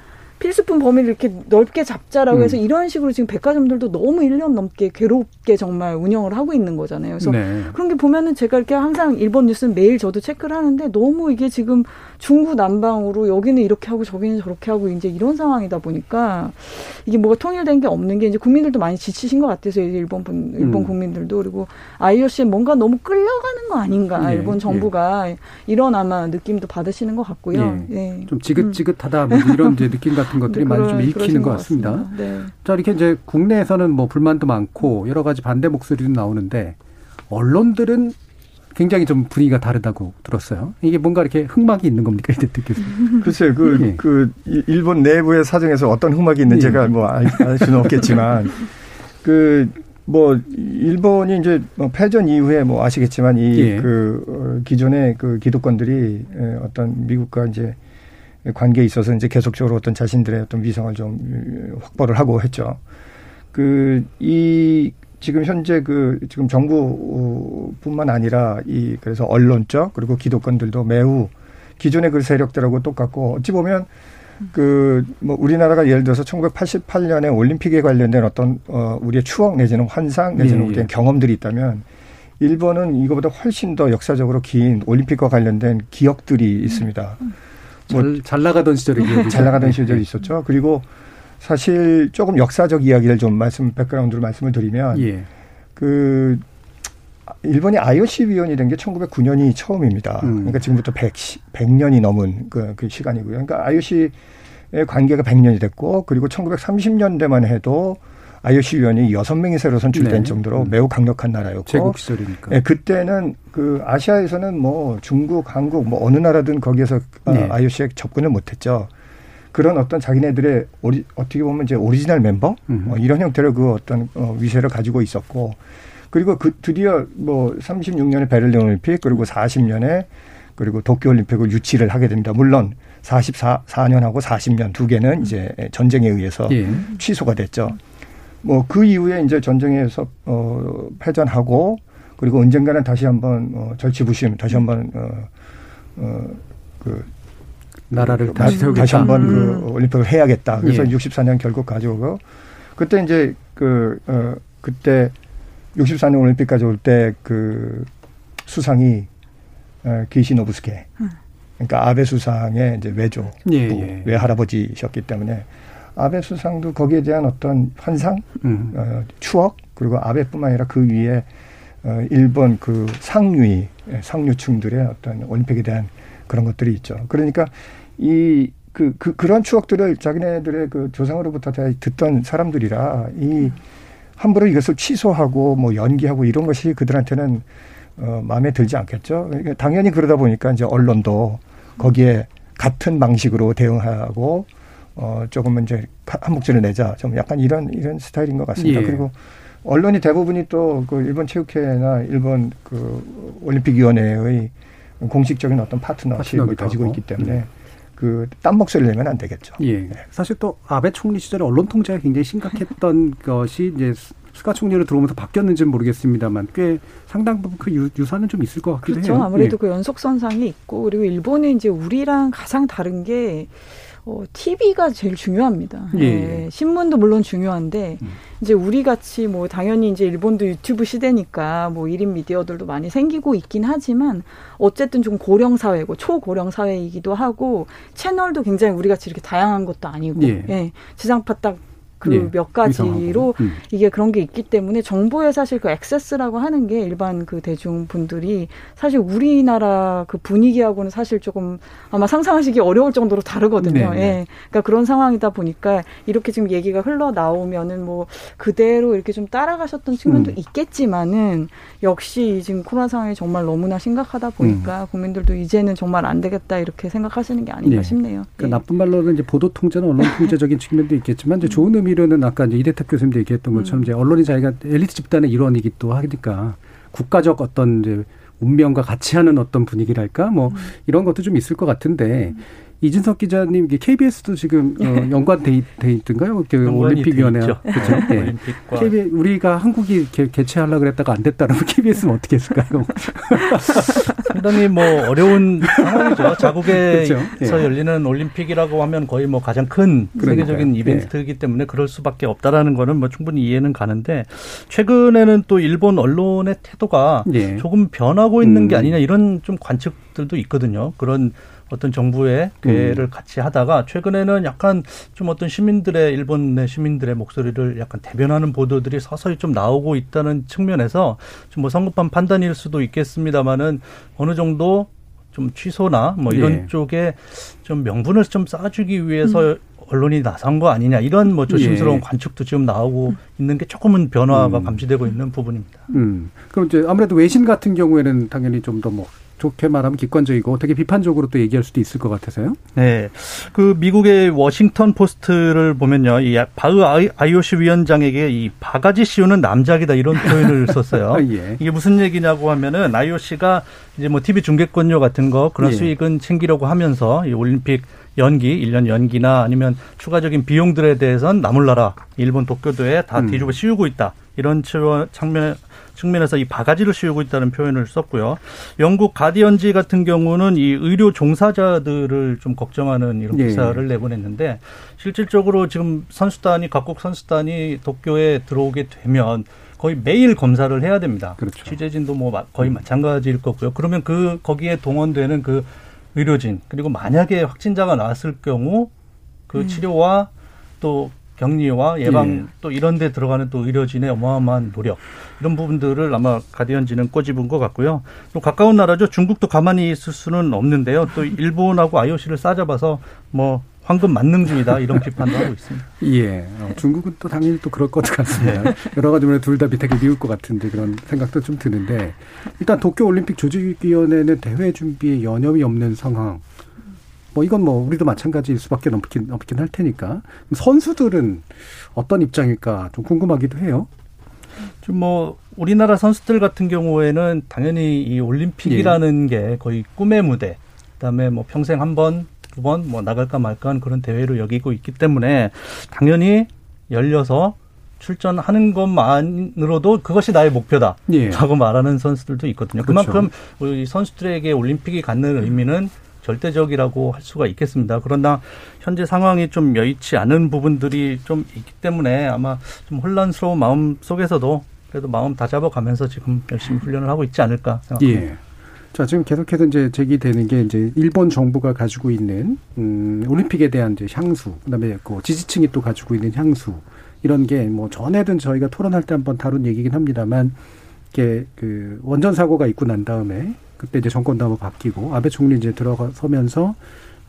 필수품 범위를 이렇게 넓게 잡자라고 음. 해서 이런 식으로 지금 백화점들도 너무 1년 넘게 괴롭게 정말 운영을 하고 있는 거잖아요. 그래서 네. 그런 게 보면은 제가 이렇게 항상 일본 뉴스는 매일 저도 체크를 하는데 너무 이게 지금 중구 난방으로 여기는 이렇게 하고 저기는 저렇게 하고 이제 이런 상황이다 보니까 이게 뭐가 통일된 게 없는 게 이제 국민들도 많이 지치신 것 같아서 일본 분 일본 음. 국민들도 그리고 IOC에 뭔가 너무 끌려가는 거 아닌가 예, 일본 정부가 이런 아마 느낌도 받으시는 것 같고요. 예. 예. 좀 지긋지긋하다 뭐 이런 이제 느낌 같은 것들이 네, 많이 좀 읽히는 것것 같습니다. 같습니다. 네. 자 이렇게 이제 국내에서는 뭐 불만도 많고 여러 가지 반대 목소리도 나오는데 언론들은 굉장히 좀 분위기가 다르다고 들었어요. 이게 뭔가 이렇게 흑막이 있는 겁니까 이때 교수님? 글쎄 그, 예. 그, 이- 일본 내부의 사정에서 어떤 흑막이 있는지 예. 제가 뭐 알, 알 수는 없겠지만, [laughs] 그, 뭐, 일본이 이제 뭐 패전 이후에 뭐 아시겠지만 이 예. 그, 어, 기존의 그 기득권들이 에, 어떤 미국과 이제 관계에 있어서 이제 계속적으로 어떤 자신들의 어떤 위상을 좀 어, 확보를 하고 했죠. 그, 이, 지금 현재 그, 지금 정부뿐만 아니라 이, 그래서 언론 쪽, 그리고 기득권들도 매우 기존의 그 세력들하고 똑같고, 어찌 보면 그, 뭐, 우리나라가 예를 들어서 1988년에 올림픽에 관련된 어떤, 어, 우리의 추억 내지는 환상 내지는 예, 예. 어떤 경험들이 있다면, 일본은 이거보다 훨씬 더 역사적으로 긴 올림픽과 관련된 기억들이 있습니다. 뭐 잘, 잘 나가던 시절에 기억이 잘 나가던 시절이 있었죠. 그리고 사실 조금 역사적 이야기를 좀 말씀 백그라운드로 말씀을 드리면 예. 그 일본이 IOC 위원이 된 게 1909년이 처음입니다. 음. 그러니까 지금부터 100, 100년이 넘은 그, 그 시간이고요. 그러니까 IOC의 관계가 100년이 됐고 그리고 1930년대만 해도 IOC 위원이 6명이 새로 선출된 네. 정도로 음. 매우 강력한 나라였고 제국 시절이니까. 예, 그때는 그 아시아에서는 뭐 중국, 한국 뭐 어느 나라든 거기에서 네. 어, IOC에 접근을 못했죠. 그런 어떤 자기네들의 오리, 어떻게 보면 이제 오리지널 멤버 음. 어, 이런 형태로 그 어떤 어, 위세를 가지고 있었고 그리고 그 드디어 뭐 36년에 베를린 올림픽 그리고 40년에 그리고 도쿄 올림픽을 유치를 하게 됩니다. 물론 44, 4년하고 40년 두 개는 이제 전쟁에 의해서 예. 취소가 됐죠. 뭐 그 이후에 이제 전쟁에서 어 패전하고 그리고 언젠가는 다시 한번 어 절치부심 다시 한번 어어그 나라를 다시 세우겠다. 다시 한번 음. 그 올림픽을 해야겠다. 그래서 예. 64년 결국 가져오고 그때 이제 그어 그때 64년 올림픽 가져올 때 그 수상이 어 기시 노부스케 그러니까 아베 수상의 이제 외조 예, 부, 예. 외할아버지셨기 때문에 아베 수상도 거기에 대한 어떤 환상 음. 어, 추억 그리고 아베뿐만 아니라 그 위에 어, 일본 그 상류이 예, 상류층들의 어떤 올림픽에 대한 그런 것들이 있죠. 그러니까 이 그, 그, 그런 추억들을 자기네들의 그 조상으로부터 다 듣던 사람들이라 이 함부로 이것을 취소하고 뭐 연기하고 이런 것이 그들한테는 어, 마음에 들지 않겠죠. 그러니까 당연히 그러다 보니까 이제 언론도 거기에 같은 방식으로 대응하고 어, 조금은 이제 한 목소리를 내자. 좀 약간 이런, 이런 스타일인 것 같습니다. 예. 그리고 언론이 대부분이 또 그 일본 체육회나 일본 그 올림픽위원회의 공식적인 어떤 파트너십을 가지고. 있기 때문에 음. 그딴 목소리를 내면 안 되겠죠. 예. 사실 또 아베 총리 시절에 언론 통제가 굉장히 심각했던 [laughs] 것이 이제 스- 스가 총리로 들어오면서 바뀌었는지는 모르겠습니다만 꽤 상당 부분 그 유, 유사는 좀 있을 것 같기도 그렇죠. 해요. 아무래도 예. 그 연속선상이 있고 그리고 일본은 이제 우리랑 가장 다른 게 어, TV가 제일 중요합니다. 예. 예, 신문도 물론 중요한데 음. 이제 우리 같이 뭐 당연히 이제 일본도 유튜브 시대니까 뭐 1인 미디어들도 많이 생기고 있긴 하지만 어쨌든 좀 고령 사회고 초고령 사회이기도 하고 채널도 굉장히 우리 같이 이렇게 다양한 것도 아니고 예. 예. 지상파 딱 그 예, 몇 가지로. 음. 이게 그런 게 있기 때문에 정보에 사실 그 액세스라고 하는 게 일반 그 대중 분들이 사실 우리나라 그 분위기하고는 사실 조금 아마 상상하시기 어려울 정도로 다르거든요. 네, 네. 예. 그러니까 그런 상황이다 보니까 이렇게 지금 얘기가 흘러 나오면은 뭐 그대로 이렇게 좀 따라가셨던 측면도 음. 있겠지만은 역시 지금 코로나 상황이 정말 너무나 심각하다 보니까 음. 국민들도 이제는 정말 안 되겠다 이렇게 생각하시는 게 아닌가 네. 싶네요. 그 예. 나쁜 말로는 이제 보도 통제는 언론 통제적인 측면도 있겠지만 이제 좋은 의미 로는 아까 이제 이대택 교수님도 얘기했던 것처럼 음. 이제 언론이 자기가 엘리트 집단의 일원이기도 하니까 국가적 어떤 이제 운명과 같이 하는 어떤 분위기랄까 뭐 음. 이런 것도 좀 있을 것 같은데 이진석 기자님, KBS도 지금 어, 연관돼 돼 있던가요? 그 올림픽위원회 그렇죠. 네. 올림픽과 KBS, 우리가 한국이 개, 개최하려 그랬다가 안 됐다는 [laughs] KBS는 어떻게 했을까요? [laughs] 상당히 뭐 어려운 상황이죠. [laughs] 자국에서 그렇죠. 네. 열리는 올림픽이라고 하면 거의 뭐 가장 큰 그러니까요. 세계적인 이벤트이기 네. 때문에 그럴 수밖에 없다라는 거는 뭐 충분히 이해는 가는데 최근에는 또 일본 언론의 태도가 네. 조금 변하고 있는 음. 게 아니냐 이런 좀 관측들도 있거든요. 그런 어떤 정부의 계획을 음. 같이 하다가 최근에는 약간 좀 어떤 시민들의 일본의 시민들의 목소리를 약간 대변하는 보도들이 서서히 좀 나오고 있다는 측면에서 좀 뭐 성급한 판단일 수도 있겠습니다만은 어느 정도 좀 취소나 뭐 이런 예. 쪽에 좀 명분을 좀 쌓아주기 위해서 음. 언론이 나선 거 아니냐 이런 뭐 조심스러운 예. 관측도 지금 나오고 음. 있는 게 조금은 변화가 음. 감지되고 있는 부분입니다. 음. 그럼 이제 아무래도 외신 같은 경우에는 당연히 좀 더 뭐 좋게 말하면 기권적이고 되게 비판적으로 또 얘기할 수도 있을 것 같아서요. 네. 그 미국의 워싱턴 포스트를 보면요. 이 바흐 IOC 위원장에게 이 바가지 씌우는 남작이다 이런 표현을 [laughs] 썼어요. 예. 이게 무슨 얘기냐고 하면은 IOC가 이제 뭐 TV 중계권료 같은 거 그런 예. 수익은 챙기려고 하면서 이 올림픽 연기, 1년 연기나 아니면 추가적인 비용들에 대해서는 나몰라라. 일본 도쿄도에 다 음. 뒤집어 씌우고 있다. 이런 측면 측면에서 이 바가지를 씌우고 있다는 표현을 썼고요. 영국 가디언지 같은 경우는 이 의료 종사자들을 좀 걱정하는 이런 네. 기사를 네. 내보냈는데 실질적으로 지금 선수단이 각국 선수단이 도쿄에 들어오게 되면 거의 매일 검사를 해야 됩니다. 그렇죠. 취재진도 뭐 거의 마찬가지일 거고요. 그러면 그 거기에 동원되는 그 의료진 그리고 만약에 확진자가 나왔을 경우 그 음. 치료와 또 격리와 예방 예. 또 이런 데 들어가는 또 의료진의 어마어마한 노력 이런 부분들을 아마 가디언지는 꼬집은 것 같고요. 또 가까운 나라죠. 중국도 가만히 있을 수는 없는데요. 또 일본하고 IOC를 싸잡아서 뭐 황금 만능 중이다 이런 비판도 하고 있습니다. [laughs] 예. 어, 중국은 또 당연히 또 그럴 것 같습니다. 네. [laughs] 여러 가지 면에 둘 다 비태기 미울 것 같은데 그런 생각도 좀 드는데 일단 도쿄 올림픽 조직위원회는 대회 준비에 여념이 없는 상황. 뭐 이건 뭐 우리도 마찬가지일 수밖에 없긴, 없긴 할 테니까 선수들은 어떤 입장일까 좀 궁금하기도 해요. 좀 뭐 우리나라 선수들 같은 경우에는 당연히 이 올림픽이라는 예. 게 거의 꿈의 무대. 그다음에 뭐 평생 한 번, 두 번 뭐 나갈까 말까 하는 그런 대회로 여기고 있기 때문에 당연히 열려서 출전하는 것만으로도 그것이 나의 목표다. 예. 라고 말하는 선수들도 있거든요. 그렇죠. 그만큼 우리 선수들에게 올림픽이 갖는 의미는 절대적이라고 할 수가 있겠습니다. 그러나 현재 상황이 좀 여의치 않은 부분들이 좀 있기 때문에 아마 좀 혼란스러운 마음 속에서도 그래도 마음 다 잡아가면서 지금 열심히 훈련을 하고 있지 않을까 생각합니다. 예. 자, 지금 계속해서 이제 제기되는 게 이제 일본 정부가 가지고 있는 음 올림픽에 대한 이제 향수, 그 다음에 그 지지층이 또 가지고 있는 향수 이런 게 뭐 전에든 저희가 토론할 때 한번 다룬 얘기긴 합니다만 이게 그 원전 사고가 있고 난 다음에 그때 이제 정권도 한번 바뀌고 아베 총리 이제 들어서면서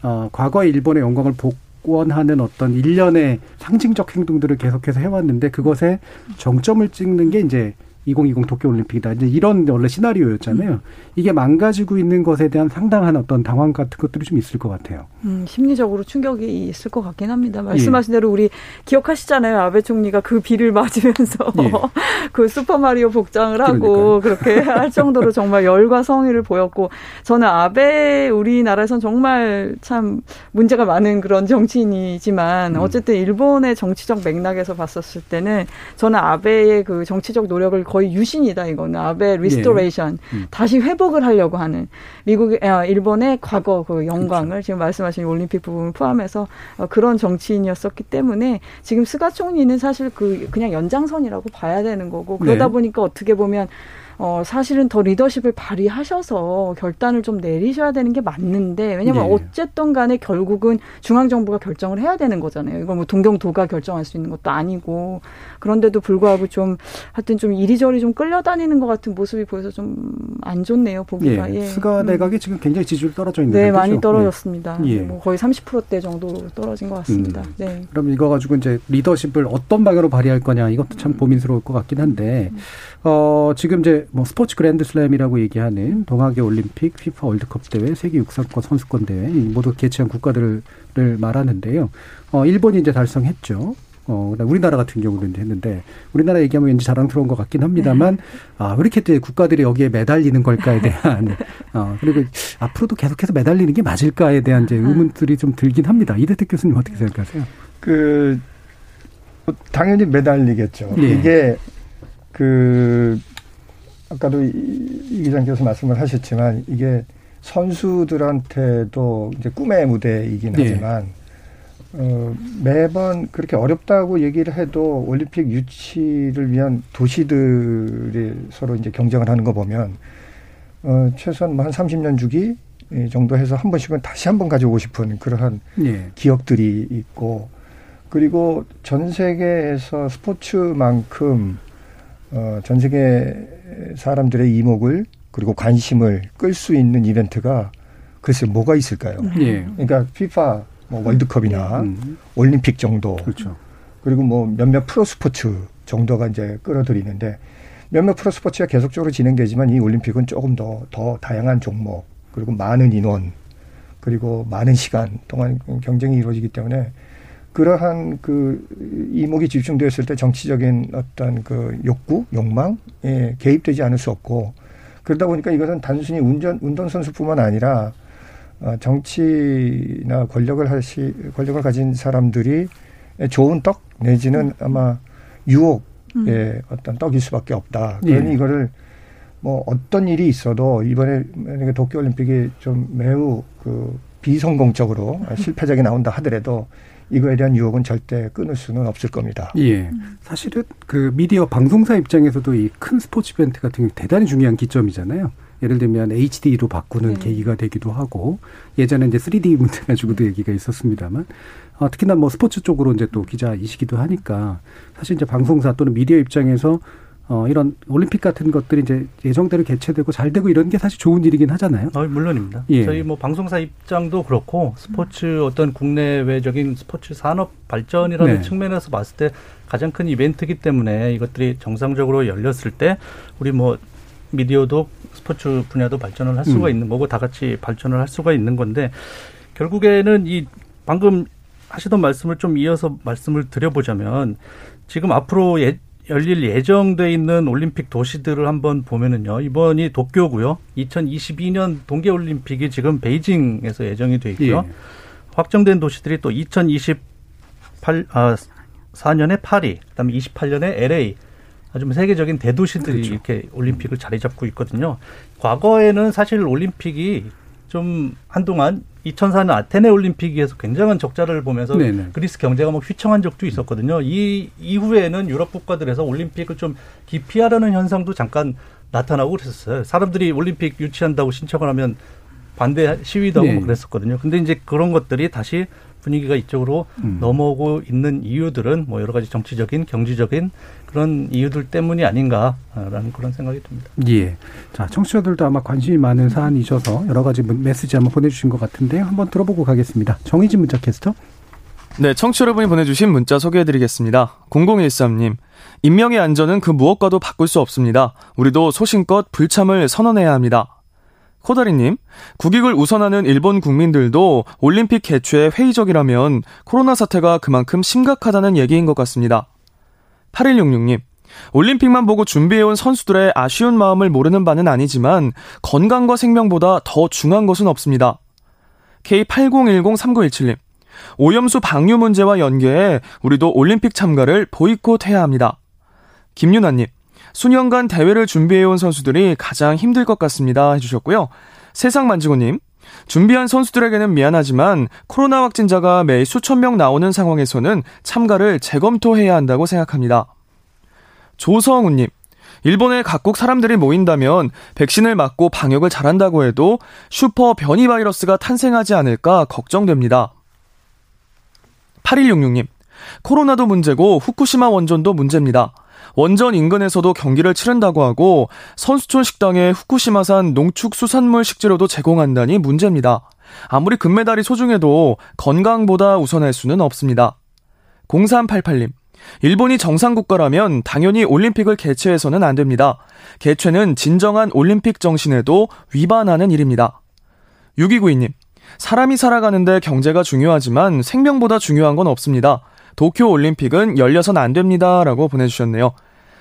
어 과거의 일본의 영광을 복원하는 어떤 일련의 상징적 행동들을 계속해서 해왔는데 그것에 정점을 찍는 게 이제 2020 도쿄올림픽이다. 이제 이런 원래 시나리오였잖아요. 음. 이게 망가지고 있는 것에 대한 상당한 어떤 당황 같은 것들이 좀 있을 것 같아요. 음, 심리적으로 충격이 있을 것 같긴 합니다. 말씀하신 예. 대로 우리 기억하시잖아요. 아베 총리가 그 비를 맞으면서 예. [laughs] 그 슈퍼마리오 복장을 하고 그러니까요. 그렇게 할 정도로 정말 열과 성의를 보였고 저는 아베 우리나라에선 정말 참 문제가 많은 그런 정치인이지만 음. 어쨌든 일본의 정치적 맥락에서 봤었을 때는 저는 아베의 그 정치적 노력을 거의 유신이다 이거는 아베 restoration 예. 음. 다시 회복을 하려고 하는 미국 아, 일본의 과거 그 영광을 그렇죠. 지금 말씀하신 올림픽 부분을 포함해서 어, 그런 정치인이었었기 때문에 지금 스가 총리는 사실 그 그냥 연장선이라고 봐야 되는 거고 그러다 네. 보니까 어떻게 보면 어, 사실은 더 리더십을 발휘하셔서 결단을 좀 내리셔야 되는 게 맞는데, 왜냐면 네. 어쨌든 간에 결국은 중앙 정부가 결정을 해야 되는 거잖아요. 이걸 뭐 동경도가 결정할 수 있는 것도 아니고, 그런데도 불구하고 좀 하여튼 좀 이리저리 좀 끌려다니는 것 같은 모습이 보여서 좀 안 좋네요 보기가. 예. 예. 스가 음. 내각이 음. 지금 굉장히 지지율 떨어져 있는 네, 많이 떨어졌습니다. 예. 뭐 거의 30%대 정도 떨어진 것 같습니다. 음. 네. 그럼 이거 가지고 이제 리더십을 어떤 방향으로 발휘할 거냐 이것도 참 음. 고민스러울 것 같긴 한데 음. 어 지금 이제 뭐 스포츠 그랜드슬램이라고 얘기하는 동아계 올림픽, 피파 월드컵 대회, 세계 육상권 선수권 대회 모두 개최한 국가들을 말하는데요. 어 일본이 이제 달성했죠. 어, 우리나라 같은 경우는 했는데 우리나라 얘기하면 왠지 자랑스러운 것 같긴 합니다만 아, 왜 이렇게 국가들이 여기에 매달리는 걸까에 대한 [laughs] 어, 그리고 앞으로도 계속해서 매달리는 게 맞을까에 대한 이제 의문들이 좀 들긴 합니다. 이대택 교수님 어떻게 생각하세요? 그 당연히 매달리겠죠. 예. 이게 그 아까도 이 기자님께서 말씀을 하셨지만 이게 선수들한테도 이제 꿈의 무대이긴 예. 하지만 어, 매번 그렇게 어렵다고 얘기를 해도 올림픽 유치를 위한 도시들이 서로 이제 경쟁을 하는 거 보면 어, 최소한 뭐 한 30년 주기 정도 해서 한 번씩은 다시 한 번 가져오고 싶은 그러한 예. 기억들이 있고 그리고 전 세계에서 스포츠만큼 어, 전 세계 사람들의 이목을 그리고 관심을 끌 수 있는 이벤트가 글쎄 뭐가 있을까요? 예. 그러니까 피파 뭐 월드컵이나 음. 올림픽 정도. 그렇죠. 그리고 뭐 몇몇 프로 스포츠 정도가 이제 끌어들이는데 몇몇 프로 스포츠가 계속적으로 진행되지만 이 올림픽은 조금 더, 더 다양한 종목 그리고 많은 인원 그리고 많은 시간 동안 경쟁이 이루어지기 때문에 그러한 그 이목이 집중되었을 때 정치적인 어떤 그 욕구, 욕망 에 개입되지 않을 수 없고 그러다 보니까 이것은 단순히 운전 운동 선수뿐만 아니라 어, 정치나 권력을 하시 권력을 가진 사람들이 좋은 떡 내지는 아마 유혹의 음. 어떤 떡일 수밖에 없다. 그러니 예. 이거를 뭐 어떤 일이 있어도 이번에 만약에 도쿄 올림픽이 좀 매우 그 비성공적으로 실패작이 나온다 하더라도 이거에 대한 유혹은 절대 끊을 수는 없을 겁니다. 예. 사실은 그 미디어 방송사 입장에서도 이 큰 스포츠 이벤트 같은 경우 대단히 중요한 기점이잖아요. 예를 들면 HD로 바꾸는 네. 계기가 되기도 하고 예전에 이제 3D 문제 가지고도 네. 얘기가 있었습니다만 어, 특히나 뭐 스포츠 쪽으로 이제 또 기자이시기도 하니까 사실 이제 방송사 또는 미디어 입장에서 어, 이런 올림픽 같은 것들이 이제 예정대로 개최되고 잘 되고 이런 게 사실 좋은 일이긴 하잖아요. 어, 물론입니다. 예. 저희 뭐 방송사 입장도 그렇고 스포츠 어떤 국내외적인 스포츠 산업 발전이라는 네. 측면에서 봤을 때 가장 큰 이벤트이기 때문에 이것들이 정상적으로 열렸을 때 우리 뭐 미디어도 스포츠 분야도 발전을 할 수가 음. 있는 거고 다 같이 발전을 할 수가 있는 건데 결국에는 이 방금 하시던 말씀을 좀 이어서 말씀을 드려보자면 지금 앞으로 예, 열릴 예정돼 있는 올림픽 도시들을 한번 보면은요 이번이 도쿄고요 2022년 동계 올림픽이 지금 베이징에서 예정이 돼 있고요 예. 확정된 도시들이 또 2028, 아, 4년에 파리, 그다음에 28년에 LA, 아주 세계적인 대도시들이 그렇죠. 이렇게 올림픽을 자리 잡고 있거든요. 과거에는 사실 올림픽이 좀 한동안 2004년 아테네 올림픽에서 굉장한 적자를 보면서 네네. 그리스 경제가 막 휘청한 적도 있었거든요. 이 이후에는 유럽 국가들에서 올림픽을 좀 기피하려는 현상도 잠깐 나타나고 그랬었어요. 사람들이 올림픽 유치한다고 신청을 하면 반대 시위도 하고 네. 그랬었거든요. 근데 이제 그런 것들이 다시 분위기가 이쪽으로 음. 넘어오고 있는 이유들은 뭐 여러 가지 정치적인 경제적인 그런 이유들 때문이 아닌가라는 그런 생각이 듭니다. 예. 자, 청취자들도 아마 관심이 많은 사안이셔서 여러 가지 메시지 한번 보내주신 것 같은데요. 한번 들어보고 가겠습니다. 정희진 문자 캐스터. 네, 청취 여러분이 보내주신 문자 소개해드리겠습니다. 0013님, 인명의 안전은 그 무엇과도 바꿀 수 없습니다. 우리도 소신껏 불참을 선언해야 합니다. 코다리님, 국익을 우선하는 일본 국민들도 올림픽 개최에 회의적이라면 코로나 사태가 그만큼 심각하다는 얘기인 것 같습니다. 8166님, 올림픽만 보고 준비해온 선수들의 아쉬운 마음을 모르는 바는 아니지만 건강과 생명보다 더 중요한 것은 없습니다. K80103917님, 오염수 방류 문제와 연계해 우리도 올림픽 참가를 보이콧해야 합니다. 김윤아님, 수년간 대회를 준비해온 선수들이 가장 힘들 것 같습니다. 해주셨고요. 세상 만지고님, 준비한 선수들에게는 미안하지만 코로나 확진자가 매 수천 명 나오는 상황에서는 참가를 재검토해야 한다고 생각합니다. 조성우님, 일본에 각국 사람들이 모인다면 백신을 맞고 방역을 잘한다고 해도 슈퍼 변이 바이러스가 탄생하지 않을까 걱정됩니다. 8166님, 코로나도 문제고 후쿠시마 원전도 문제입니다. 원전 인근에서도 경기를 치른다고 하고 선수촌 식당에 후쿠시마산 농축수산물 식재료도 제공한다니 문제입니다. 아무리 금메달이 소중해도 건강보다 우선할 수는 없습니다. 0388님. 일본이 정상국가라면 당연히 올림픽을 개최해서는 안 됩니다. 개최는 진정한 올림픽 정신에도 위반하는 일입니다. 6292님. 사람이 살아가는데 경제가 중요하지만 생명보다 중요한 건 없습니다. 도쿄 올림픽은 열려선 안 됩니다. 라고 보내주셨네요.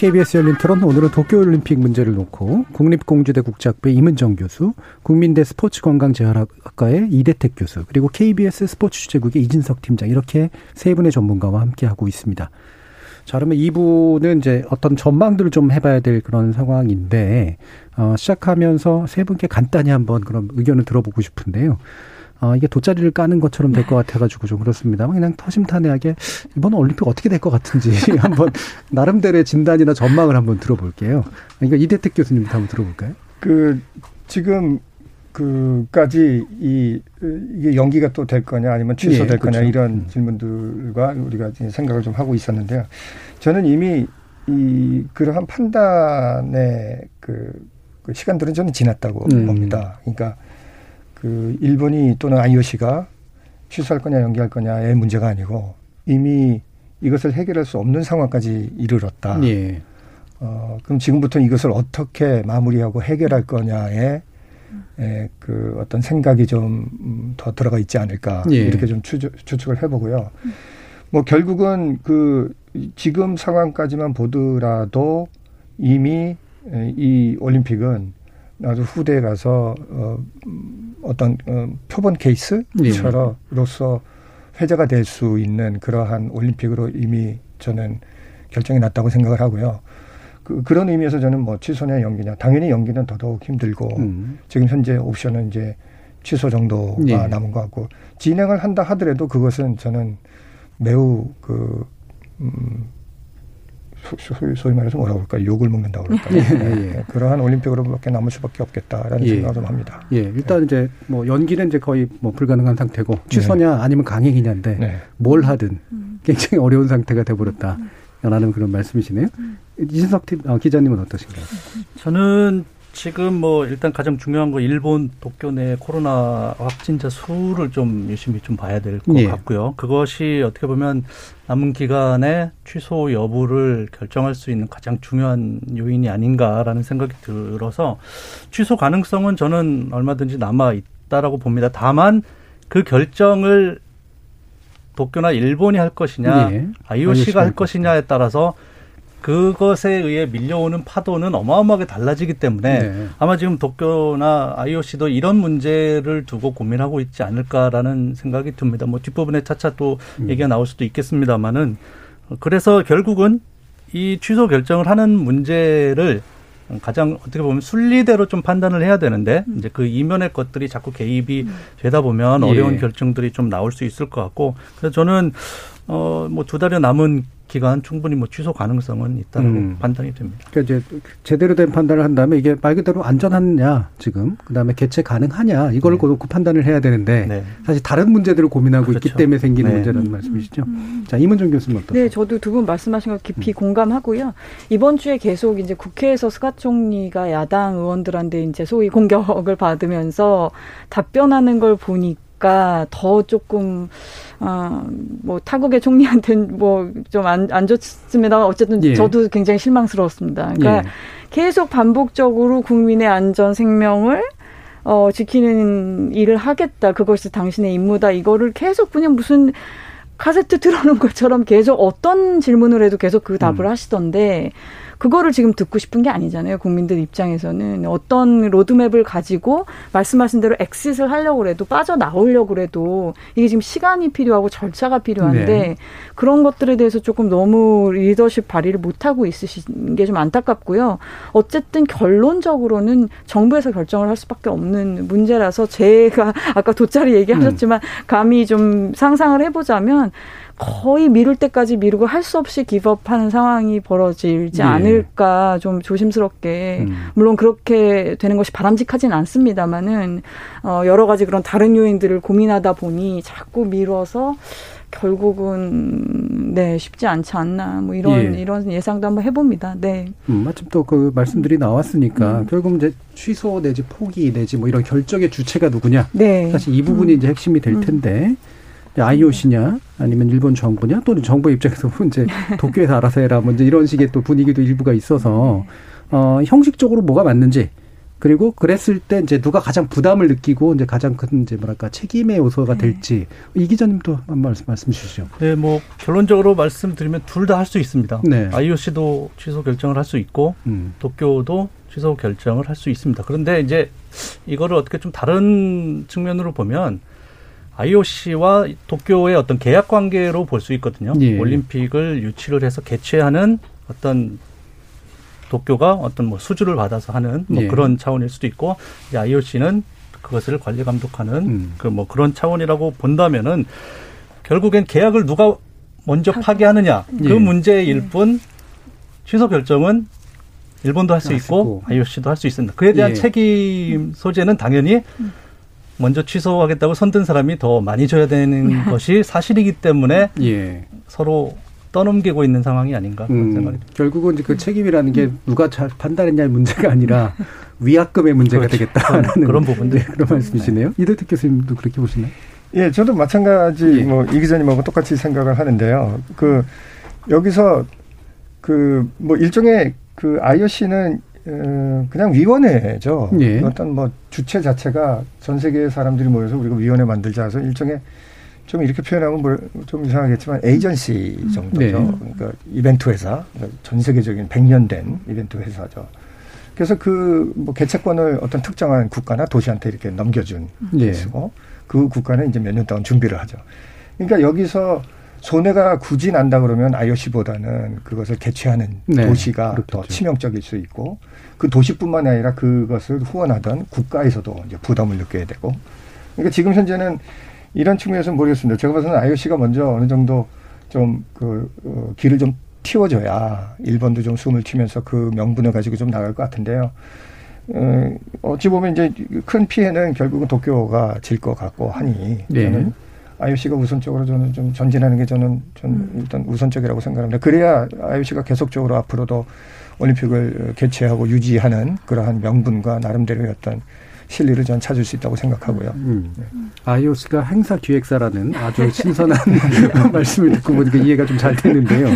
KBS 열린 토론 오늘은 도쿄올림픽 문제를 놓고 국립공주대 국제학부의 임은정 교수, 국민대 스포츠건강재활학과의 이대택 교수, 그리고 KBS 스포츠 주제국의 이진석 팀장 이렇게 세 분의 전문가와 함께 하고 있습니다. 자, 그러면 2부는 이제 어떤 전망들을 좀 해봐야 될 그런 상황인데, 어, 시작하면서 세 분께 간단히 한번 그런 의견을 들어보고 싶은데요. 어, 이게 돗자리를 까는 것처럼 될 것 같아가지고 좀 그렇습니다만 그냥 터심탄회하게 이번 올림픽 어떻게 될 것 같은지 [laughs] 한번 나름대로의 진단이나 전망을 한번 들어볼게요. 그러니까 이대택 교수님부터 한번 들어볼까요? 그 지금 그까지 이 이게 연기가 또 될 거냐 아니면 취소될 예, 거냐 그렇죠. 이런 음. 질문들과 우리가 생각을 좀 하고 있었는데요. 저는 이미 이 그러한 판단의 그, 그 시간들은 저는 지났다고 음. 봅니다. 그러니까 그 일본이 또는 IOC가 취소할 거냐 연기할 거냐의 문제가 아니고 이미 이것을 해결할 수 없는 상황까지 이르렀다. 예. 어, 그럼 지금부터 이것을 어떻게 마무리하고 해결할 거냐에 에, 그 어떤 생각이 좀 더 들어가 있지 않을까 예. 이렇게 좀 추측, 추측을 해보고요. 뭐 결국은 그 지금 상황까지만 보더라도 이미 이 올림픽은 아주 후대에 가서 어, 어떤 어, 표본 케이스처럼로서 회자가 될 수 있는 그러한 올림픽으로 이미 저는 결정이 났다고 생각을 하고요. 그, 그런 의미에서 저는 뭐 취소냐 연기냐 당연히 연기는 더더욱 힘들고 음. 지금 현재 옵션은 이제 취소 정도가 예. 남은 것 같고 진행을 한다 하더라도 그것은 저는 매우 그 음, 소위, 소위 말해서 뭐라고 그럴까 욕을 먹는다고 그럴까 예, 예, 예. 그러한 올림픽으로밖에 남을 수밖에 없겠다라는 예. 생각을 좀 합니다. 예, 일단 이제 뭐 연기는 이제 거의 뭐 불가능한 상태고 취소냐 네. 아니면 강행이냐인데 네. 뭘 하든 굉장히 어려운 상태가 돼버렸다. 라는 그런 말씀이시네요. 이진석 어, 기자님은 어떠신가요? 저는 지금 뭐 일단 가장 중요한 거 일본 도쿄 내 코로나 확진자 수를 좀 유심히 좀 봐야 될것 예. 같고요. 그것이 어떻게 보면 남은 기간에 취소 여부를 결정할 수 있는 가장 중요한 요인이 아닌가라는 생각이 들어서 취소 가능성은 저는 얼마든지 남아 있다라고 봅니다. 다만 그 결정을 도쿄나 일본이 할 것이냐, 예. IOC가 할 것이냐에 따라서 그것에 의해 밀려오는 파도는 어마어마하게 달라지기 때문에 네. 아마 지금 도쿄나 IOC도 이런 문제를 두고 고민하고 있지 않을까라는 생각이 듭니다. 뭐 뒷부분에 차차 또 음. 얘기가 나올 수도 있겠습니다만은 그래서 결국은 이 취소 결정을 하는 문제를 가장 어떻게 보면 순리대로 좀 판단을 해야 되는데 음. 이제 그 이면의 것들이 자꾸 개입이 음. 되다 보면 어려운 예. 결정들이 좀 나올 수 있을 것 같고 그래서 저는 어뭐 두 달여 남은 기간 충분히 뭐 취소 가능성은 있다고 음. 판단이 됩니다. 그러니까 이제 제대로 된 판단을 한 다음에 이게 말 그대로 안전하냐 지금 그다음에 개최 가능하냐 이걸 네. 놓고 판단을 해야 되는데 네. 사실 다른 문제들을 고민하고 그렇죠. 있기 때문에 생기는 네. 문제라는 음. 말씀이시죠. 음. 자 이문정 교수님 어떠세요? 네, 저도 두 분 말씀하신 것 깊이 음. 공감하고요. 이번 주에 계속 이제 국회에서 스가 총리가 야당 의원들한테 이제 소위 공격을 받으면서 답변하는 걸 보니까 더 조금 어, 뭐 타국의 총리한테는 [laughs] 뭐 좀 안 안 좋습니다만 어쨌든 예. 저도 굉장히 실망스러웠습니다. 그러니까 예. 계속 반복적으로 국민의 안전 생명을 어, 지키는 일을 하겠다. 그것이 당신의 임무다. 이거를 계속 그냥 무슨 카세트 틀어놓은 것처럼 계속 어떤 질문을 해도 계속 그 답을 음. 하시던데 그거를 지금 듣고 싶은 게 아니잖아요. 국민들 입장에서는 어떤 로드맵을 가지고 말씀하신 대로 엑싯을 하려고 해도 빠져나오려고 해도 이게 지금 시간이 필요하고 절차가 필요한데 네. 그런 것들에 대해서 조금 너무 리더십 발휘를 못 하고 있으신 게 좀 안타깝고요. 어쨌든 결론적으로는 정부에서 결정을 할 수밖에 없는 문제라서 제가 [laughs] 아까 돗자리 얘기하셨지만 음. 감히 좀 상상을 해보자면 거의 미룰 때까지 미루고 할 수 없이 기법하는 상황이 벌어지지 예. 않을까 좀 조심스럽게 음. 물론 그렇게 되는 것이 바람직하진 않습니다만은 어 여러 가지 그런 다른 요인들을 고민하다 보니 자꾸 미뤄서 결국은 네 쉽지 않지 않나 뭐 이런 예. 이런 예상도 한번 해봅니다. 네. 음, 마침 또 그 말씀들이 나왔으니까 음. 결국 이제 취소 내지 포기 내지 뭐 이런 결정의 주체가 누구냐. 네. 사실 이 부분이 음. 이제 핵심이 될 음. 텐데 IOC냐 아니면 일본 정부냐 또는 정부 입장에서 이제 [laughs] 도쿄에서 알아서 해라 뭐 이제 이런 식의 또 분위기도 일부가 있어서 어 형식적으로 뭐가 맞는지 그리고 그랬을 때 이제 누가 가장 부담을 느끼고 이제 가장 큰 이제 뭐랄까 책임의 요소가 네. 될지 이 기자님도 한 말씀 말씀 주시죠. 네, 뭐 결론적으로 말씀드리면 둘 다 할 수 있습니다. 네. IOC도 취소 결정을 할 수 있고 음. 도쿄도 취소 결정을 할 수 있습니다. 그런데 이제 이거를 어떻게 좀 다른 측면으로 보면 IOC와 도쿄의 어떤 계약 관계로 볼 수 있거든요. 예. 올림픽을 유치를 해서 개최하는 어떤 도쿄가 어떤 뭐 수주를 받아서 하는 뭐 예. 그런 차원일 수도 있고 IOC는 그것을 관리 감독하는 음. 그뭐 그런 차원이라고 본다면은 결국엔 계약을 누가 먼저 파기하느냐 그 예. 문제일 뿐 취소 결정은 일본도 할 수 있고 IOC도 할 수 있습니다. 그에 대한 예. 책임 소재는 당연히 음. 먼저 취소하겠다고 선든 사람이 더 많이 줘야 되는 [laughs] 것이 사실이기 때문에 예. 서로 떠넘기고 있는 상황이 아닌가 그런 음, 생각이 듭니다. 결국은 이제 그 책임이라는 게 누가 잘 판단했냐의 문제가 아니라 [laughs] 위약금의 문제가 그렇죠. 되겠다는 그런 부분들 네, 그런 말씀이시네요. 네. 이대택 교수님도 그렇게 보시나요? 예, 저도 마찬가지 예. 뭐이 기자님하고 똑같이 생각을 하는데요. 그 여기서 그 뭐 일종의 그 IOC는 어, 그냥 위원회죠. 예. 어떤 뭐 주체 자체가 전 세계 사람들이 모여서 우리가 위원회 만들자 해서 일종의 좀 이렇게 표현하면 좀 이상하겠지만 에이전시 정도죠. 네. 그러니까 이벤트 회사, 그러니까 전 세계적인 100년 된 이벤트 회사죠. 그래서 그 뭐 개최권을 어떤 특정한 국가나 도시한테 이렇게 넘겨준 것이고 네. 그 국가는 이제 몇 년 동안 준비를 하죠. 그러니까 여기서 손해가 굳이 난다 그러면 IOC보다는 그것을 개최하는 네. 도시가 그렇겠죠. 더 치명적일 수 있고 그 도시뿐만 아니라 그것을 후원하던 국가에서도 이제 부담을 느껴야 되고 그러니까 지금 현재는 이런 측면에서 모르겠습니다. 제가 봐서는 IOC가 먼저 어느 정도 좀 그 어, 길을 좀 틔워줘야 일본도 좀 숨을 튀면서 그 명분을 가지고 좀 나갈 것 같은데요. 어, 어찌 보면 이제 큰 피해는 결국은 도쿄가 질 것 같고 하니 네. 저는 IOC가 우선적으로 저는 좀 전진하는 게 저는 전 음. 일단 우선적이라고 생각합니다. 그래야 IOC가 계속적으로 앞으로도 올림픽을 개최하고 유지하는 그러한 명분과 나름대로의 어떤 실리를 전 찾을 수 있다고 생각하고요. 음. 네. IOC가 행사 기획사라는 아주 신선한 [laughs] 말씀을 듣고 보니까 이해가 좀 잘 되는데요.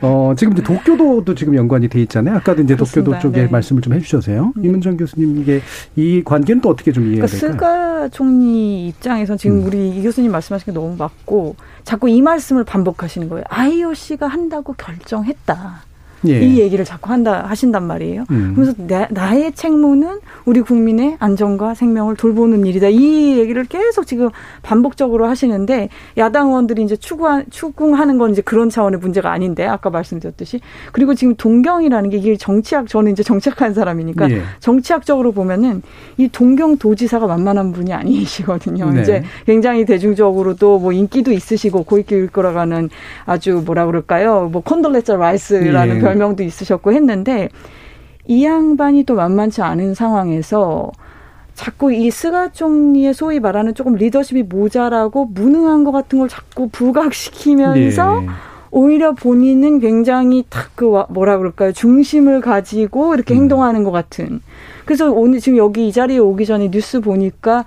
어, 지금 이제 도쿄도도 지금 연관이 돼 있잖아요. 아까도 이제 그렇습니다. 도쿄도 쪽에 네. 말씀을 좀 해주셔서요. 음. 이문정 교수님 이게 이 관계는 또 어떻게 좀 이해가 그러니까 될까요? 스가 총리 입장에서 지금 음. 우리 이 교수님 말씀하신 게 너무 맞고 자꾸 이 말씀을 반복하시는 거예요. IOC가 한다고 결정했다. 예. 이 얘기를 자꾸 한다 하신단 말이에요. 음. 그래서 나, 나의 책무는 우리 국민의 안전과 생명을 돌보는 일이다. 이 얘기를 계속 지금 반복적으로 하시는데 야당 의원들이 이제 추구한 추궁하는 건 이제 그런 차원의 문제가 아닌데 아까 말씀드렸듯이 그리고 지금 동경이라는 게 이게 정치학 저는 이제 정치학한 사람이니까 예. 정치학적으로 보면은 이 동경 도지사가 만만한 분이 아니시거든요. 네. 이제 굉장히 대중적으로도 뭐 인기도 있으시고 고위급 일거라가는 아주 뭐라 그럴까요? 뭐 컨돌레자 라이스라는 예. 별명도 있으셨고 했는데 이 양반이 또 만만치 않은 상황에서 자꾸 이 스가 총리의 소위 말하는 조금 리더십이 모자라고 무능한 것 같은 걸 자꾸 부각시키면서 네. 오히려 본인은 굉장히 딱그 뭐라 그럴까요 중심을 가지고 이렇게 음. 행동하는 것 같은. 그래서 오늘 지금 여기 이 자리에 오기 전에 뉴스 보니까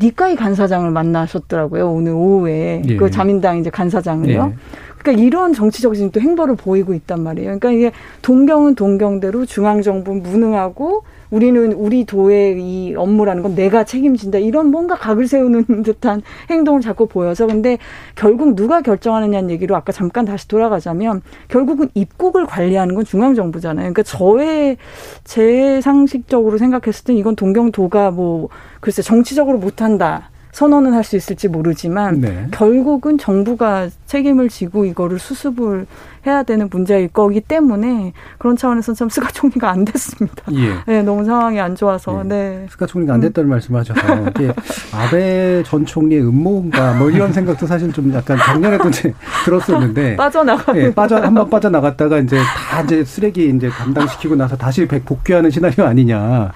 니카이 간사장을 만나셨더라고요 오늘 오후에 예. 그 자민당 이제 간사장을요. 예. 그러니까 이런 정치적인 또 행보를 보이고 있단 말이에요. 그러니까 이게 동경은 동경대로 중앙 정부는 무능하고 우리는 우리 도의 이 업무라는 건 내가 책임진다 이런 뭔가 각을 세우는 [laughs] 듯한 행동을 자꾸 보여서 근데 결국 누가 결정하느냐는 얘기로 아까 잠깐 다시 돌아가자면 결국은 입국을 관리하는 건 중앙 정부잖아요. 그러니까 저의 제 상식적으로 생각했을 때 이건 동경도가 뭐 글쎄 정치적으로 못한다. 선언은 할 수 있을지 모르지만 네. 결국은 정부가 책임을 지고 이거를 수습을 해야 되는 문제일 거기 때문에 그런 차원에서 참 스가 총리가 안 됐습니다. 예. 네, 너무 상황이 안 좋아서. 예. 네. 스가 총리가 안 됐다는 음. 말씀하셔서 이게 아베 전 총리의 음모인가 뭐 이런 생각도 사실 좀 약간 작년에도 이제 들었었는데 [laughs] 빠져나가 예, 빠져 한 번 빠져나갔다가 이제 다 이제 쓰레기 이제 감당시키고 나서 다시 백 복귀하는 시나리오 아니냐.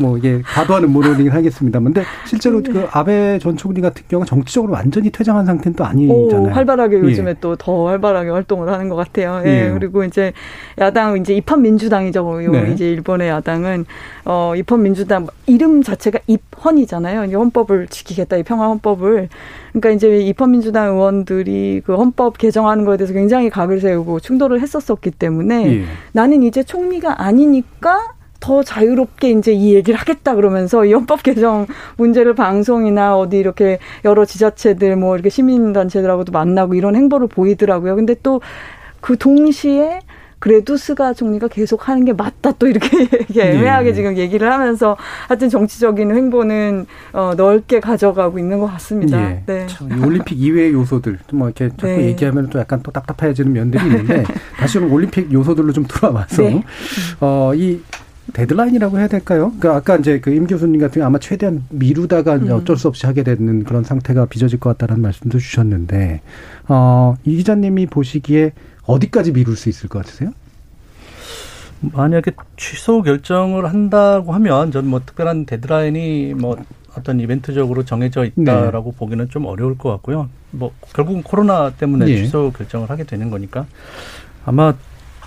뭐 이게 과도한 음모론이긴 하겠습니다만 근데 실제로 네. 그 아베 전 총리 같은 경우는 정치적으로 완전히 퇴장한 상태는 또 아니잖아요. 오, 활발하게 요즘에 예. 또더 활발하게 활동을 하는 것 같아요. 예. 예. 그리고 이제 야당 이제 입헌 민주당이죠. 요 네. 이제 일본의 야당은 어 입헌 민주당 이름 자체가 입헌이잖아요. 이제 헌법을 지키겠다 이 평화 헌법을 그러니까 이제 입헌 민주당 의원들이 그 헌법 개정하는 거에 대해서 굉장히 각을 세우고 충돌을 했었었기 때문에 예. 나는 이제 총리가 아니니까 더 자유롭게 이제 이 얘기를 하겠다 그러면서 이 헌법 개정 문제를 방송이나 어디 이렇게 여러 지자체들 뭐 이렇게 시민단체들하고도 만나고 이런 행보를 보이더라고요. 근데 또 그 동시에 그래도 스가 총리가 계속 하는 게 맞다 또 이렇게 [laughs] 애매하게 네. 지금 얘기를 하면서 하여튼 정치적인 행보는 어, 넓게 가져가고 있는 것 같습니다. 네. 네. 올림픽 이외의 요소들 뭐 이렇게 자꾸 네. 얘기하면 또 약간 또 답답해지는 면들이 있는데 [laughs] 다시 좀 올림픽 요소들로 좀 들어와서 네. 어이 데드라인이라고 해야 될까요? 그러니까 아까 이제 그 임 교수님 같은 경우 아마 최대한 미루다가 음. 어쩔 수 없이 하게 되는 그런 상태가 빚어질 것 같다는 말씀도 주셨는데, 어, 이 기자님이 보시기에 어디까지 미룰 수 있을 것 같으세요? 만약에 취소 결정을 한다고 하면 저는 뭐 특별한 데드라인이 뭐 어떤 이벤트적으로 정해져 있다라고 네. 보기는 좀 어려울 것 같고요. 뭐 결국은 코로나 때문에 네. 취소 결정을 하게 되는 거니까 아마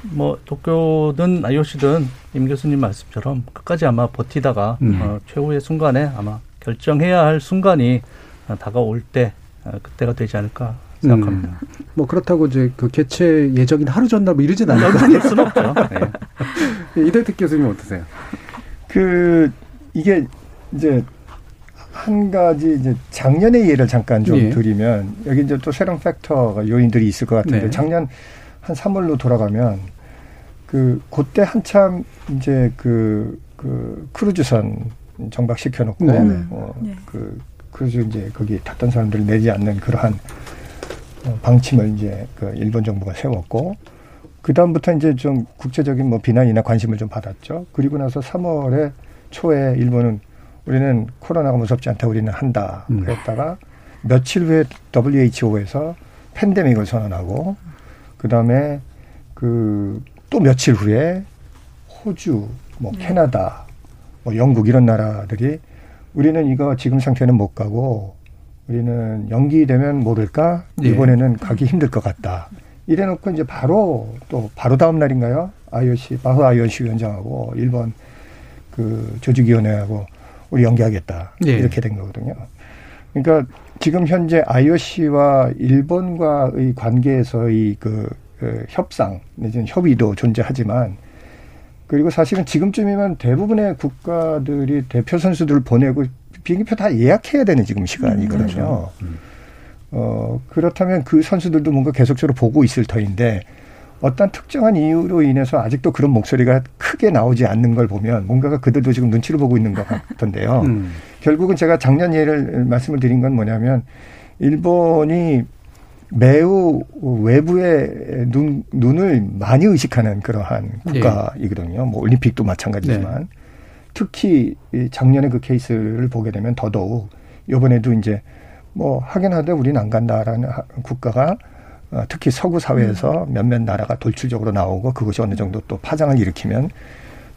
뭐 도쿄든 IOC든 임 교수님 말씀처럼 끝까지 아마 버티다가 음. 어, 최후의 순간에 아마 결정해야 할 순간이 어, 다가올 때 어, 그때가 되지 않을까 생각합니다. 음. 뭐 그렇다고 이제 그 개최 예정인 하루 전날 뭐 이러진 않을? 수는 없죠. 네. 이대택 교수님 어떠세요? 그 이게 이제 한 가지 이제 작년의 예를 잠깐 좀 예. 드리면 여기 이제 또 새로운 팩터가 요인들이 있을 것 같은데 네. 작년 한 3월로 돌아가면 그 그때 한참 이제 그, 그 크루즈선 정박시켜 놓고 네. 어, 네. 그 크루즈 이제 거기 탔던 사람들을 내지 않는 그러한 어, 방침을 이제 그 일본 정부가 세웠고 그 다음부터 이제 좀 국제적인 뭐 비난이나 관심을 좀 받았죠. 그리고 나서 3월에 초에 일본은 우리는 코로나가 무섭지 않다 우리는 한다. 음. 그랬다가 며칠 후에 WHO에서 팬데믹을 선언하고 그 다음에 그 또 며칠 후에 호주, 뭐 네. 캐나다, 뭐 영국 이런 나라들이 우리는 이거 지금 상태는 못 가고 우리는 연기되면 모를까 네. 이번에는 가기 힘들 것 같다. 이래놓고 이제 바로 또 바로 다음 날인가요? IOC 바흐 IOC 위원장하고 일본 그 조직위원회하고 우리 연기하겠다 네. 이렇게 된 거거든요. 그러니까 지금 현재 IOC와 일본과의 관계에서의 그, 그 협상 내지는 협의도 존재하지만 그리고 사실은 지금쯤이면 대부분의 국가들이 대표 선수들을 보내고 비행기표 다 예약해야 되는 지금 시간이거든요. 음, 그렇죠. 음. 어, 그렇다면 그 선수들도 뭔가 계속적으로 보고 있을 터인데 어떤 특정한 이유로 인해서 아직도 그런 목소리가 크게 나오지 않는 걸 보면 뭔가가 그들도 지금 눈치를 보고 있는 것 같던데요. 음. 결국은 제가 작년 예를 말씀을 드린 건 뭐냐면 일본이 매우 외부의 눈, 눈을 많이 의식하는 그러한 네. 국가이거든요. 뭐 올림픽도 마찬가지지만 네. 특히 작년에 그 케이스를 보게 되면 더더욱 이번에도 이제 뭐 하긴 하되 우리는 안 간다라는 국가가 어, 특히 서구 사회에서 음. 몇몇 나라가 돌출적으로 나오고 그것이 어느 정도 또 파장을 일으키면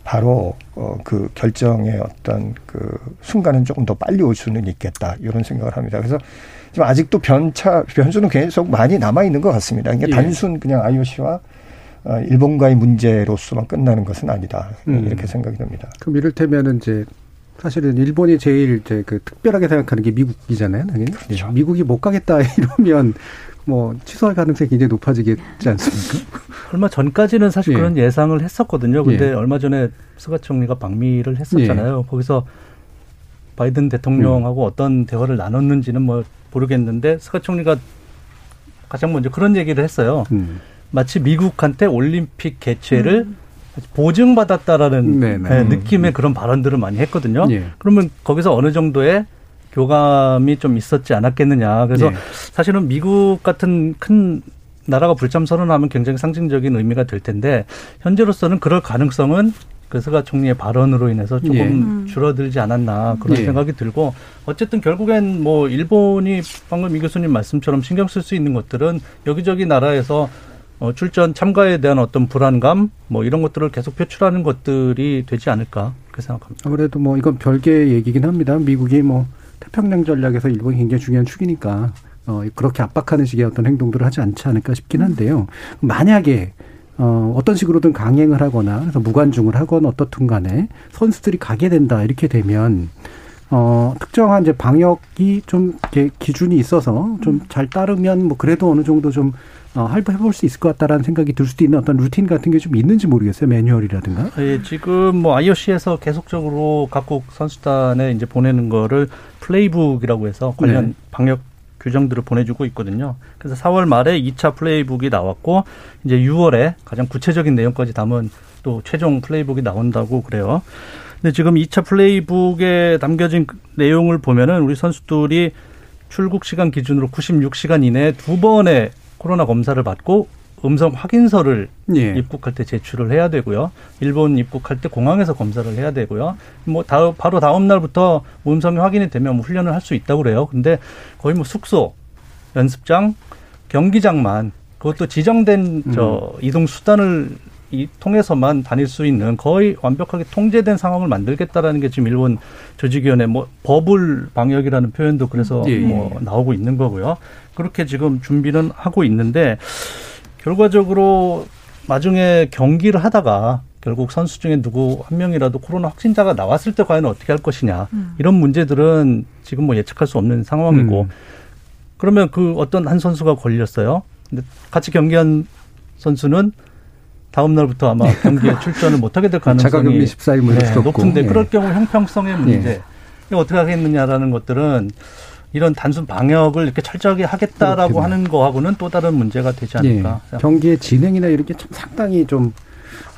바로 어, 그 결정의 어떤 그 순간은 조금 더 빨리 올 수는 있겠다 이런 생각을 합니다. 그래서 지금 아직도 변차 변수는 계속 많이 남아 있는 것 같습니다. 그러니까 예. 단순 그냥 IOC와 어, 일본과의 문제로서만 끝나는 것은 아니다 음. 이렇게 생각이 듭니다. 그럼 이를테면은 이제 사실은 일본이 제일 이제 그 특별하게 생각하는 게 미국이잖아요. 당연히. 그렇죠. 미국이 못 가겠다 [laughs] 이러면 뭐 취소할 가능성이 굉장히 높아지겠지 않습니까? [laughs] 얼마 전까지는 사실 예. 그런 예상을 했었거든요. 근데 예. 얼마 전에 스가 총리가 방미를 했었잖아요. 예. 거기서 바이든 대통령하고 음. 어떤 대화를 나눴는지는 뭐 모르겠는데 스가 총리가 가장 먼저 그런 얘기를 했어요. 음. 마치 미국한테 올림픽 개최를 음. 보증받았다라는 네, 느낌의 음. 그런 발언들을 많이 했거든요. 예. 그러면 거기서 어느 정도의 교감이 좀 있었지 않았겠느냐. 그래서 예. 사실은 미국 같은 큰 나라가 불참 선언하면 굉장히 상징적인 의미가 될 텐데 현재로서는 그럴 가능성은 그 스가 총리의 발언으로 인해서 조금 예. 음. 줄어들지 않았나 그런 예. 생각이 들고 어쨌든 결국엔 뭐 일본이 방금 이 교수님 말씀처럼 신경 쓸 수 있는 것들은 여기저기 나라에서 어, 출전 참가에 대한 어떤 불안감 뭐 이런 것들을 계속 표출하는 것들이 되지 않을까 그렇게 생각합니다. 아무래도 뭐 이건 별개의 얘기긴 합니다. 미국이 뭐 태평양 전략에서 일본이 굉장히 중요한 축이니까 어, 그렇게 압박하는 식의 어떤 행동들을 하지 않지 않을까 싶긴 한데요. 만약에 어, 어떤 식으로든 강행을 하거나 그래서 무관중을 하거나 어떻든 간에 선수들이 가게 된다 이렇게 되면 어, 특정한 이제 방역이 좀 이렇게 기준이 있어서 좀 잘 따르면 뭐 그래도 어느 정도 좀 어, 해볼 수 있을 것 같다라는 생각이 들 수도 있는 어떤 루틴 같은 게 좀 있는지 모르겠어요. 매뉴얼이라든가. 예, 지금 뭐 IOC에서 계속적으로 각국 선수단에 이제 보내는 거를 playbook이라고 해서 관련 네. 방역 규정들을 보내주고 있거든요. 그래서 4월 말에 2차 playbook이 나왔고 이제 6월에 가장 구체적인 내용까지 담은 또 최종 playbook이 나온다고 그래요. 근데 지금 2차 playbook에 담겨진 내용을 보면은 우리 선수들이 출국 시간 기준으로 96시간 이내에 두 번의 코로나 검사를 받고 음성 확인서를 예. 입국할 때 제출을 해야 되고요. 일본 입국할 때 공항에서 검사를 해야 되고요. 뭐 다, 바로 다음 날부터 음성이 확인이 되면 뭐 훈련을 할 수 있다고 그래요. 근데 거의 뭐 숙소, 연습장, 경기장만 그것도 지정된 음. 저 이동 수단을 이 통해서만 다닐 수 있는 거의 완벽하게 통제된 상황을 만들겠다라는 게 지금 일본 조직위원회 뭐 버블 방역이라는 표현도 그래서 예. 뭐 나오고 있는 거고요. 그렇게 지금 준비는 하고 있는데 결과적으로 나중에 경기를 하다가 결국 선수 중에 누구 한 명이라도 코로나 확진자가 나왔을 때 과연 어떻게 할 것이냐 음. 이런 문제들은 지금 뭐 예측할 수 없는 상황이고 음. 그러면 그 어떤 한 선수가 걸렸어요. 근데 같이 경기한 선수는 다음 날부터 아마 경기에 출전을 못하게 될 가능성이 네, 높은데 예. 그럴 경우 형평성의 문제 예. 이거 어떻게 하겠느냐라는 것들은 이런 단순 방역을 이렇게 철저하게 하겠다라고 그렇군요. 하는 거하고는 또 다른 문제가 되지 않을까. 예. 경기의 진행이나 이런 게 참 상당히 좀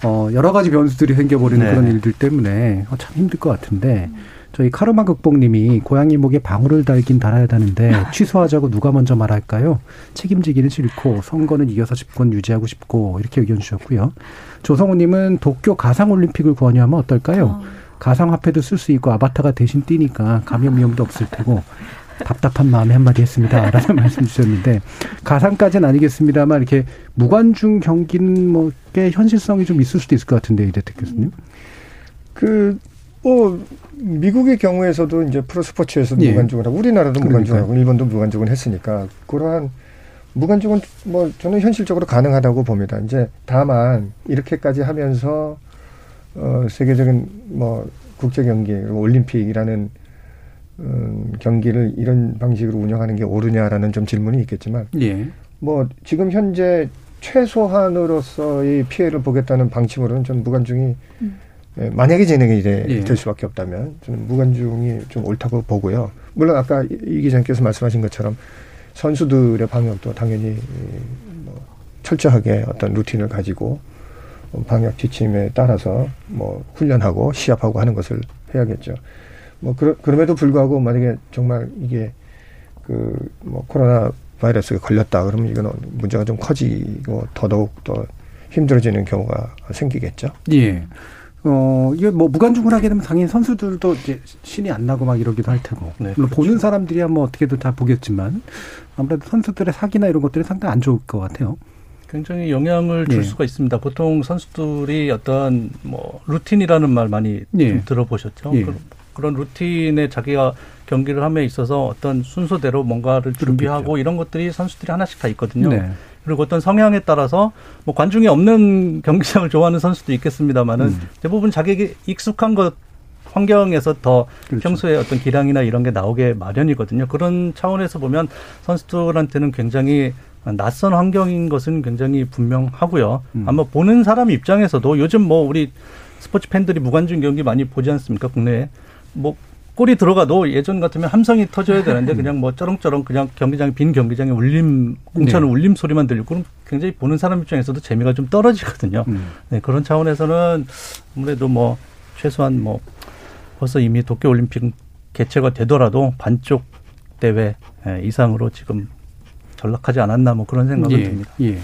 어, 여러 가지 변수들이 생겨버리는 네. 그런 일들 때문에 어, 참 힘들 것 같은데 저희 카르마 극복님이 고양이 목에 방울을 달긴 달아야 하는데 [laughs] 취소하자고 누가 먼저 말할까요? 책임지기는 싫고 선거는 이겨서 집권 유지하고 싶고 이렇게 의견 주셨고요. 조성우님은 도쿄 가상올림픽을 권유하면 어떨까요? 어. 가상화폐도 쓸 수 있고 아바타가 대신 뛰니까 감염 위험도 없을 테고 답답한 마음에 한마디 했습니다. [laughs] 라는 말씀 주셨는데, 가상까지는 아니겠습니다만, 이렇게 무관중 경기는 뭐, 꽤 현실성이 좀 있을 수도 있을 것 같은데, 이대택 교수님. 그, 뭐, 미국의 경우에서도 이제 프로스포츠에서 예. 무관중을 하고, 우리나라도 무관중을 하고, 일본도 무관중을 했으니까, 그러한 무관중은 뭐, 저는 현실적으로 가능하다고 봅니다. 이제 다만, 이렇게까지 하면서, 어, 세계적인 뭐, 국제 경기, 올림픽이라는 음, 경기를 이런 방식으로 운영하는 게 옳으냐라는 좀 질문이 있겠지만, 예. 뭐 지금 현재 최소한으로서의 피해를 보겠다는 방침으로는 좀 무관중이 음. 예, 만약에 진행이 돼, 예. 될 수밖에 없다면 저는 무관중이 좀 옳다고 보고요. 물론 아까 이 기자님께서 말씀하신 것처럼 선수들의 방역도 당연히 뭐 철저하게 어떤 루틴을 가지고 방역 지침에 따라서 뭐 훈련하고 시합하고 하는 것을 해야겠죠. 뭐 그러, 그럼에도 불구하고 만약에 정말 이게 그 뭐 코로나 바이러스가 걸렸다 그러면 이건 문제가 좀 커지고 더더욱 더 힘들어지는 경우가 생기겠죠. 예. 어, 이게 뭐 무관중을 하게 되면 당연히 선수들도 이제 신이 안 나고 막 이러기도 할 테고. 네, 그렇죠. 보는 사람들이야 뭐 어떻게든 다 보겠지만 아무래도 선수들의 사기나 이런 것들이 상당히 안 좋을 것 같아요. 굉장히 영향을 줄 예. 수가 있습니다. 보통 선수들이 어떤 뭐 루틴이라는 말 많이 예. 좀 들어보셨죠? 예. 그런 루틴에 자기가 경기를 함에 있어서 어떤 순서대로 뭔가를 준비하고 그렇겠죠. 이런 것들이 선수들이 하나씩 다 있거든요. 네. 그리고 어떤 성향에 따라서 뭐 관중이 없는 경기장을 좋아하는 선수도 있겠습니다만은 음. 대부분 자기에게 익숙한 것 환경에서 더 그렇죠. 평소에 어떤 기량이나 이런 게 나오게 마련이거든요. 그런 차원에서 보면 선수들한테는 굉장히 낯선 환경인 것은 굉장히 분명하고요. 음. 아마 보는 사람 입장에서도 요즘 뭐 우리 스포츠 팬들이 무관중 경기 많이 보지 않습니까? 국내에. 뭐 골이 들어가도 예전 같으면 함성이 터져야 되는데 [laughs] 그냥 뭐 쩌렁쩌렁 그냥 경기장 빈 경기장에 울림 공차는 네. 울림 소리만 들리고 그럼 굉장히 보는 사람 입장에서도 재미가 좀 떨어지거든요. 음. 네, 그런 차원에서는 아무래도 뭐 최소한 뭐 벌써 이미 도쿄 올림픽 개최가 되더라도 반쪽 대회 예, 이상으로 지금 전락하지 않았나 뭐 그런 생각이 예, 듭니다. 예.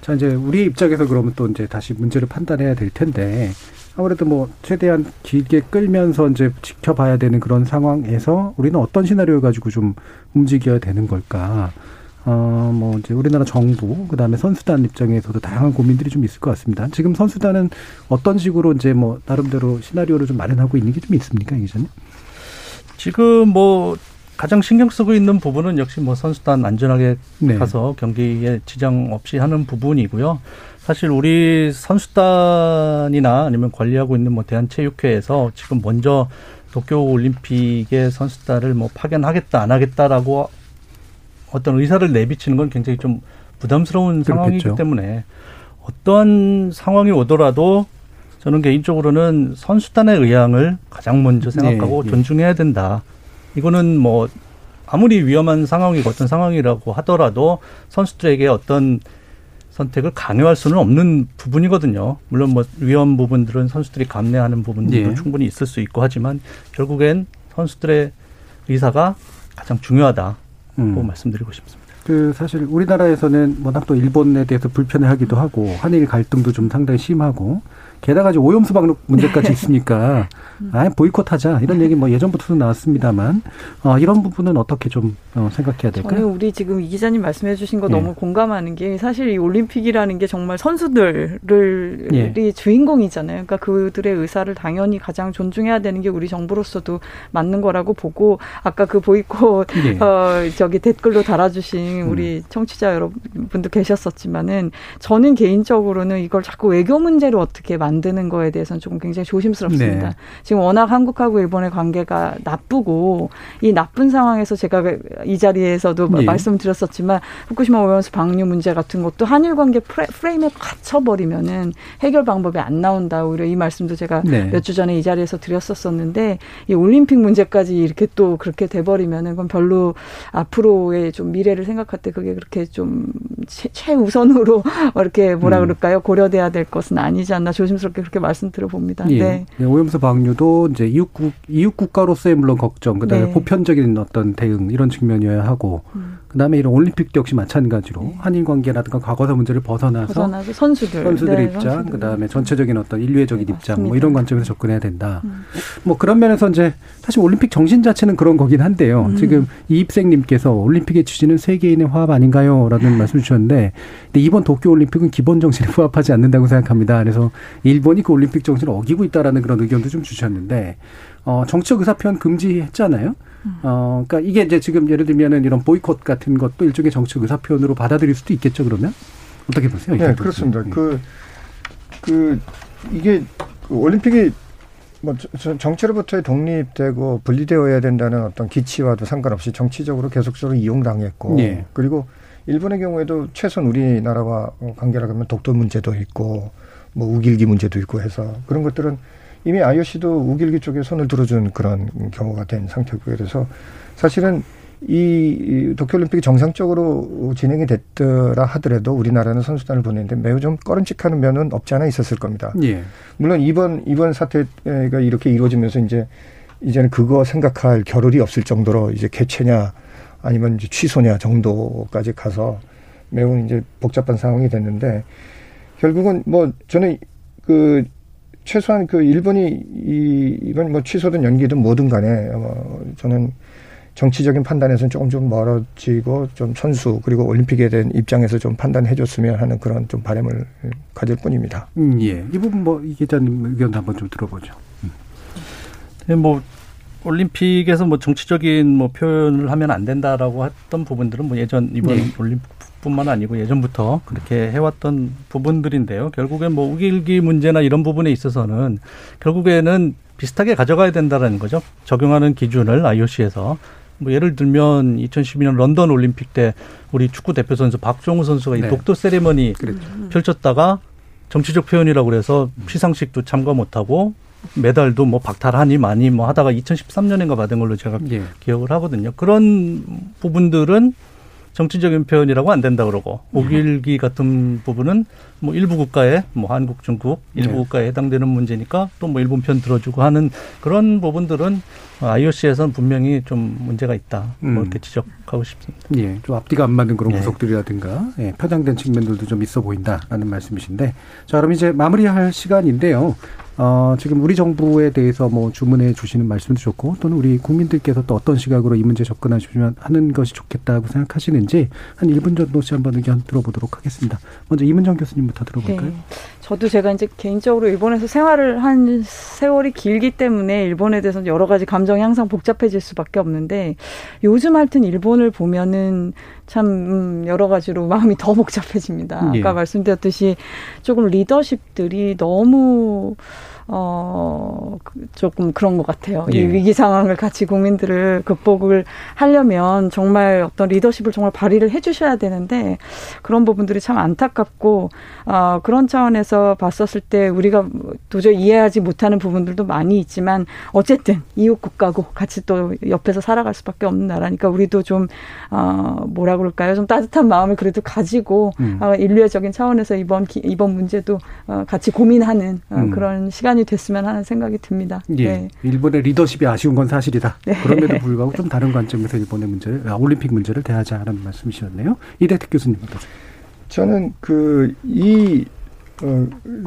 자 이제 우리 입장에서 그러면 또 이제 다시 문제를 판단해야 될 텐데 아무래도 뭐 최대한 길게 끌면서 이제 지켜봐야 되는 그런 상황에서 우리는 어떤 시나리오 가지고 좀 움직여야 되는 걸까? 어, 뭐, 이제 우리나라 정부, 그 다음에 선수단 입장에서도 다양한 고민들이 좀 있을 것 같습니다. 지금 선수단은 어떤 식으로 이제 뭐, 나름대로 시나리오를 좀 마련하고 있는 게 좀 있습니까, 이 기자님? 지금 뭐, 가장 신경 쓰고 있는 부분은 역시 뭐 선수단 안전하게 네. 가서 경기에 지장 없이 하는 부분이고요. 사실 우리 선수단이나 아니면 관리하고 있는 뭐 대한체육회에서 지금 먼저 도쿄 올림픽에 선수단을 뭐 파견하겠다 안 하겠다라고 어떤 의사를 내비치는 건 굉장히 좀 부담스러운 그렇겠죠. 상황이기 때문에 어떠한 상황이 오더라도 저는 개인적으로는 선수단의 의향을 가장 먼저 생각하고 네, 네. 존중해야 된다. 이거는 뭐 아무리 위험한 상황이고 어떤 상황이라고 하더라도 선수들에게 어떤 선택을 강요할 수는 없는 부분이거든요. 물론 뭐 위험 부분들은 선수들이 감내하는 부분들도 네. 충분히 있을 수 있고 하지만 결국엔 선수들의 의사가 가장 중요하다고 음. 말씀드리고 싶습니다. 그 사실 우리나라에서는 워낙 또 일본에 대해서 불편해하기도 하고 한일 갈등도 좀 상당히 심하고 게다가 이제 오염수 방류 문제까지 있으니까 [laughs] 아 보이콧하자 이런 얘기 뭐 예전부터도 나왔습니다,만 어, 이런 부분은 어떻게 좀 어, 생각해야 될까요? 저는 우리 지금 이 기자님 말씀해주신 거 네. 너무 공감하는 게 사실 이 올림픽이라는 게 정말 선수들을 네. 주인공이잖아요. 그러니까 그들의 의사를 당연히 가장 존중해야 되는 게 우리 정부로서도 맞는 거라고 보고 아까 그 보이콧 네. 어, 저기 댓글로 달아주신 우리 음. 청취자 여러분도 계셨었지만은 저는 개인적으로는 이걸 자꾸 외교 문제로 어떻게 만드는 거에 대해서는 조금 굉장히 조심스럽습니다. 네. 지금 워낙 한국하고 일본의 관계가 나쁘고 이 나쁜 상황에서 제가 이 자리에서도 네. 말씀드렸었지만 후쿠시마 오염수 방류 문제 같은 것도 한일 관계 프레임에 갇혀버리면은 해결 방법이 안 나온다. 오히려 이 말씀도 제가 네. 몇주 전에 이 자리에서 드렸었었는데 이 올림픽 문제까지 이렇게 또 그렇게 돼버리면은 그건 별로 앞으로의 좀 미래를 생각 할 때 그게 그렇게 좀 최, 최우선으로 [laughs] 이렇게 뭐라 음. 그럴까요? 고려돼야 될 것은 아니지 않나 조심 조심스럽게 그렇게 말씀 드려 봅니다. 예. 네. 네. 오염수 방류도 이제 이웃국 이웃 국가로서의 물론 걱정, 그다음에 네. 보편적인 어떤 대응 이런 측면이어야 하고, 음. 그다음에 이런 올림픽 도 역시 마찬가지로 네. 한일 관계라든가 과거사 문제를 벗어나서, 벗어나서 선수들 선수들 네, 입장, 선수들. 그다음에 전체적인 어떤 인류애적인 입장, 뭐 이런 관점에서 접근해야 된다. 음. 뭐 그런 면에서 이제 사실 올림픽 정신 자체는 그런 거긴 한데요. 음. 지금 이입생 님께서 올림픽의 취지는 세계인의 화합 아닌가요?라는 말씀 주셨는데, 근데 이번 도쿄 올림픽은 기본 정신에 부합하지 않는다고 생각합니다. 그래서 일본이 그 올림픽 정신을 어기고 있다라는 그런 의견도 좀 주셨는데 어 정치적 의사 표현 금지했잖아요. 어 그러니까 이게 이제 지금 예를 들면은 이런 보이콧 같은 것도 일종의 정치적 의사 표현으로 받아들일 수도 있겠죠. 그러면 어떻게 보세요? 네, 그렇습니다. 그그 그 이게 그 올림픽이 뭐 정치로부터의 독립되고 분리되어야 된다는 어떤 기치와도 상관없이 정치적으로 계속적으로 이용당했고 네. 그리고 일본의 경우에도 최소한 우리나라와 관계라 그러면 독도 문제도 있고 뭐 우길기 문제도 있고 해서 그런 것들은 이미 IOC도 우길기 쪽에 손을 들어준 그런 경우가 된 상태고 그래서 사실은 이 도쿄올림픽이 정상적으로 진행이 됐더라 하더라도 우리나라는 선수단을 보내는데 매우 좀 꺼름칙하는 면은 없지 않아 있었을 겁니다. 예. 물론 이번 이번 사태가 이렇게 이루어지면서 이제 이제는 그거 생각할 겨를이 없을 정도로 이제 개최냐 아니면 이제 취소냐 정도까지 가서 매우 이제 복잡한 상황이 됐는데 결국은 뭐 저는 그 최소한 그 일본이 이 이번 뭐 취소든 연기든 뭐든 간에 어 저는 정치적인 판단에서는 조금 좀 멀어지고 좀 선수 그리고 올림픽에 대한 입장에서 좀 판단해 줬으면 하는 그런 좀 바람을 가질 뿐입니다. 음, 예. 이 부분 뭐 이 기자님 의견도 한번 좀 들어보죠. 음. 네, 뭐 올림픽에서 뭐 정치적인 뭐 표현을 하면 안 된다라고 했던 부분들은 뭐 예전 이번 네. 올림픽 뿐만 아니고 예전부터 그렇게 해왔던 부분들인데요. 결국엔 뭐 우길기 문제나 이런 부분에 있어서는 결국에는 비슷하게 가져가야 된다라는 거죠. 적용하는 기준을 IOC에서 뭐 예를 들면 2012년 런던 올림픽 때 우리 축구 대표 선수 박종우 선수가 네. 이 독도 세리머니 그랬죠. 펼쳤다가 정치적 표현이라고 그래서 피상식도 참가 못하고 메달도 뭐 박탈하니 많이 뭐 하다가 2013년인가 받은 걸로 제가 예. 기억을 하거든요. 그런 부분들은 정치적인 표현이라고 안 된다 그러고 오길기 같은 부분은 뭐 일부 국가에 뭐 한국, 중국 일부 네. 국가에 해당되는 문제니까 또 뭐 일본 편 들어주고 하는 그런 부분들은 IOC에서는 분명히 좀 문제가 있다. 뭐 음. 뭐 이렇게 지적하고 싶습니다. 예, 좀 앞뒤가 안 맞는 그런 네. 구속들이라든가 예, 편향된 측면들도 좀 있어 보인다라는 말씀이신데, 자 그럼 이제 마무리할 시간인데요. 어, 지금 우리 정부에 대해서 뭐 주문해 주시는 말씀도 좋고 또는 우리 국민들께서 또 어떤 시각으로 이 문제 접근하시면 하는 것이 좋겠다고 생각하시는지 한 1분 정도씩 한번 의견 들어보도록 하겠습니다. 먼저 이문정 교수님부터 들어볼까요? 네. 저도 제가 이제 개인적으로 일본에서 생활을 한 세월이 길기 때문에 일본에 대해서 여러 가지 감정이 항상 복잡해질 수밖에 없는데 요즘 하여튼 일본을 보면은 참 음, 여러 가지로 [laughs] 마음이 더 복잡해집니다. 예. 아까 말씀드렸듯이 조금 리더십들이 너무 어, 그 조금 그런 것 같아요. 예. 이 위기 상황을 같이 국민들을 극복을 하려면 정말 어떤 리더십을 정말 발휘를 해주셔야 되는데 그런 부분들이 참 안타깝고, 어, 그런 차원에서 봤었을 때 우리가 도저히 이해하지 못하는 부분들도 많이 있지만 어쨌든 이웃 국가고 같이 또 옆에서 살아갈 수밖에 없는 나라니까 우리도 좀, 어, 뭐라 그럴까요? 좀 따뜻한 마음을 그래도 가지고, 음. 어, 인류애적인 차원에서 이번, 기, 이번 문제도 어, 같이 고민하는 어, 음. 그런 시간 시간이 됐으면 하는 생각이 듭니다. 예. 네. 일본의 리더십이 아쉬운 건 사실이다. 네. 그럼에도 [laughs] 불구하고 좀 다른 관점에서 일본의 문제를, 아, 올림픽 문제를 대하자는 말씀이셨네요. 이대택 교수님 어떠세요? 저는 그, 이, 어,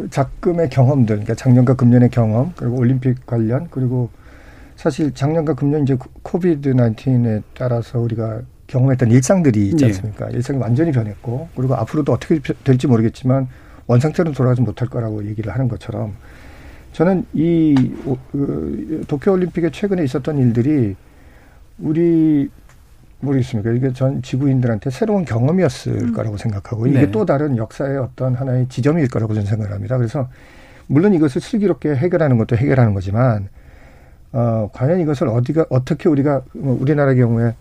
작금의 경험들, 그러니까 작년과 금년의 경험, 그리고 올림픽 관련, 그리고 사실 작년과 금년 이제 코비드 19에 따라서 우리가 경험했던 일상들이 있지 예. 않습니까? 예. 일상이 완전히 변했고, 그리고 앞으로도 어떻게 될지 모르겠지만 원상태로 돌아가지 못할 거라고 얘기를 하는 것처럼 저는 이 그, 도쿄올림픽에 최근에 있었던 일들이 우리 모르겠습니까? 이게 전 지구인들한테 새로운 경험이었을 음. 거라고 생각하고 이게 네. 또 다른 역사의 어떤 하나의 지점일 거라고 저는 생각을 합니다. 그래서 물론 이것을 슬기롭게 해결하는 것도 해결하는 거지만 어, 과연 이것을 어디가 어떻게 우리가 뭐 우리나라의 경우에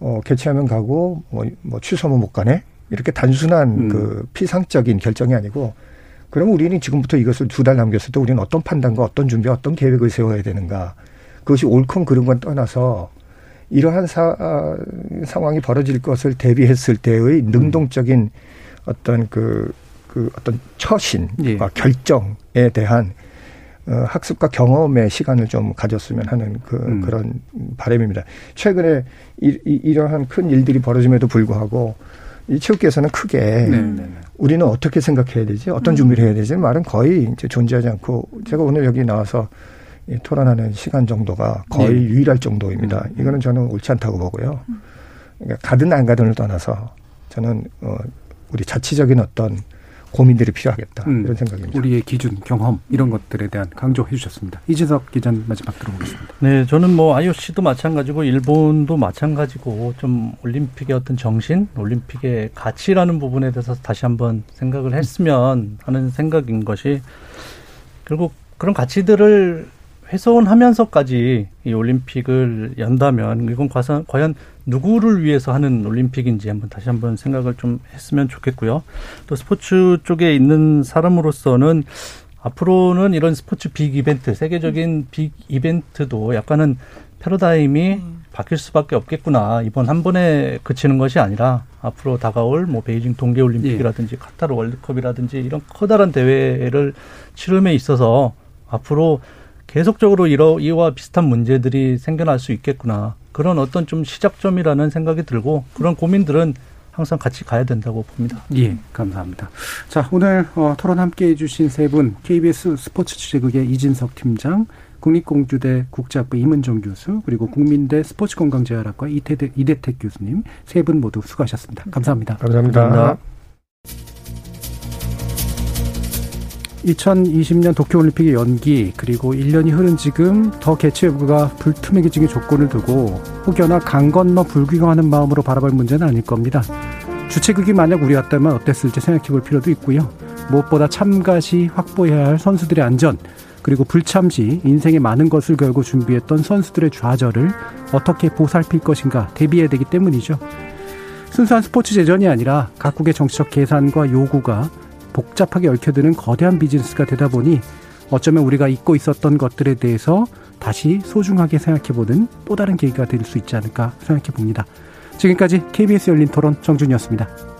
어, 개최하면 가고 뭐, 뭐 취소하면 못 가네 이렇게 단순한 음. 그 피상적인 결정이 아니고 그럼 우리는 지금부터 이것을 두 달 남겼을 때 우리는 어떤 판단과 어떤 준비, 어떤 계획을 세워야 되는가. 그것이 옳건 그른 건 떠나서 이러한 사, 아, 상황이 벌어질 것을 대비했을 때의 능동적인 어떤 그, 그 어떤 처신과 예. 결정에 대한 어, 학습과 경험의 시간을 좀 가졌으면 하는 그, 음. 그런 바람입니다. 최근에 이, 이, 이러한 큰 일들이 벌어짐에도 불구하고 이 체육계에서는 크게 네, 네, 네. 우리는 어떻게 생각해야 되지? 어떤 음. 준비를 해야 되지? 말은 거의 이제 존재하지 않고 제가 오늘 여기 나와서 토론하는 시간 정도가 거의 네. 유일할 정도입니다. 음. 이거는 저는 옳지 않다고 보고요. 그러니까 가든 안 가든을 떠나서 저는 어 우리 자치적인 어떤 고민들이 필요하겠다 음, 이런 생각입니다. 우리의 기준, 경험 이런 것들에 대한 강조해 주셨습니다. 이진석 기자님 마지막 들어보겠습니다. 네, 저는 뭐 IOC도 마찬가지고 일본도 마찬가지고 좀 올림픽의 어떤 정신, 올림픽의 가치라는 부분에 대해서 다시 한번 생각을 했으면 하는 생각인 것이 결국 그런 가치들을 훼손하면서까지 이 올림픽을 연다면 이건 과연 누구를 위해서 하는 올림픽인지 한번 다시 한번 생각을 좀 했으면 좋겠고요. 또 스포츠 쪽에 있는 사람으로서는 앞으로는 이런 스포츠 빅 이벤트, 세계적인 빅 이벤트도 약간은 패러다임이 음. 바뀔 수밖에 없겠구나. 이번 한 번에 그치는 것이 아니라 앞으로 다가올 뭐 베이징 동계올림픽이라든지 예. 카타르 월드컵이라든지 이런 커다란 대회를 치름에 있어서 앞으로 계속적으로 이러, 이와 비슷한 문제들이 생겨날 수 있겠구나. 그런 어떤 좀 시작점이라는 생각이 들고 그런 고민들은 항상 같이 가야 된다고 봅니다. 예, 감사합니다. 자, 오늘 어, 토론 함께 해주신 세 분, KBS 스포츠 취재국의 이진석 팀장, 국립공주대 국제학부 이문정 교수, 그리고 국민대 스포츠건강재활학과 이태대, 이대택 교수님 세 분 모두 수고하셨습니다. 감사합니다. 감사합니다. 감사합니다. 2020년 도쿄올림픽의 연기 그리고 1년이 흐른 지금 더 개최 여부가 불투명해지는 조건을 두고 혹여나 강 건너 불귀경하는 마음으로 바라볼 문제는 아닐 겁니다. 주최국이 만약 우리였다면 어땠을지 생각해 볼 필요도 있고요. 무엇보다 참가 시 확보해야 할 선수들의 안전 그리고 불참 시 인생의 많은 것을 걸고 준비했던 선수들의 좌절을 어떻게 보살필 것인가 대비해야 되기 때문이죠. 순수한 스포츠 재전이 아니라 각국의 정치적 계산과 요구가 복잡하게 얽혀드는 거대한 비즈니스가 되다 보니 어쩌면 우리가 잊고 있었던 것들에 대해서 다시 소중하게 생각해보는 또 다른 계기가 될 수 있지 않을까 생각해 봅니다. 지금까지 KBS 열린 토론 정준이었습니다.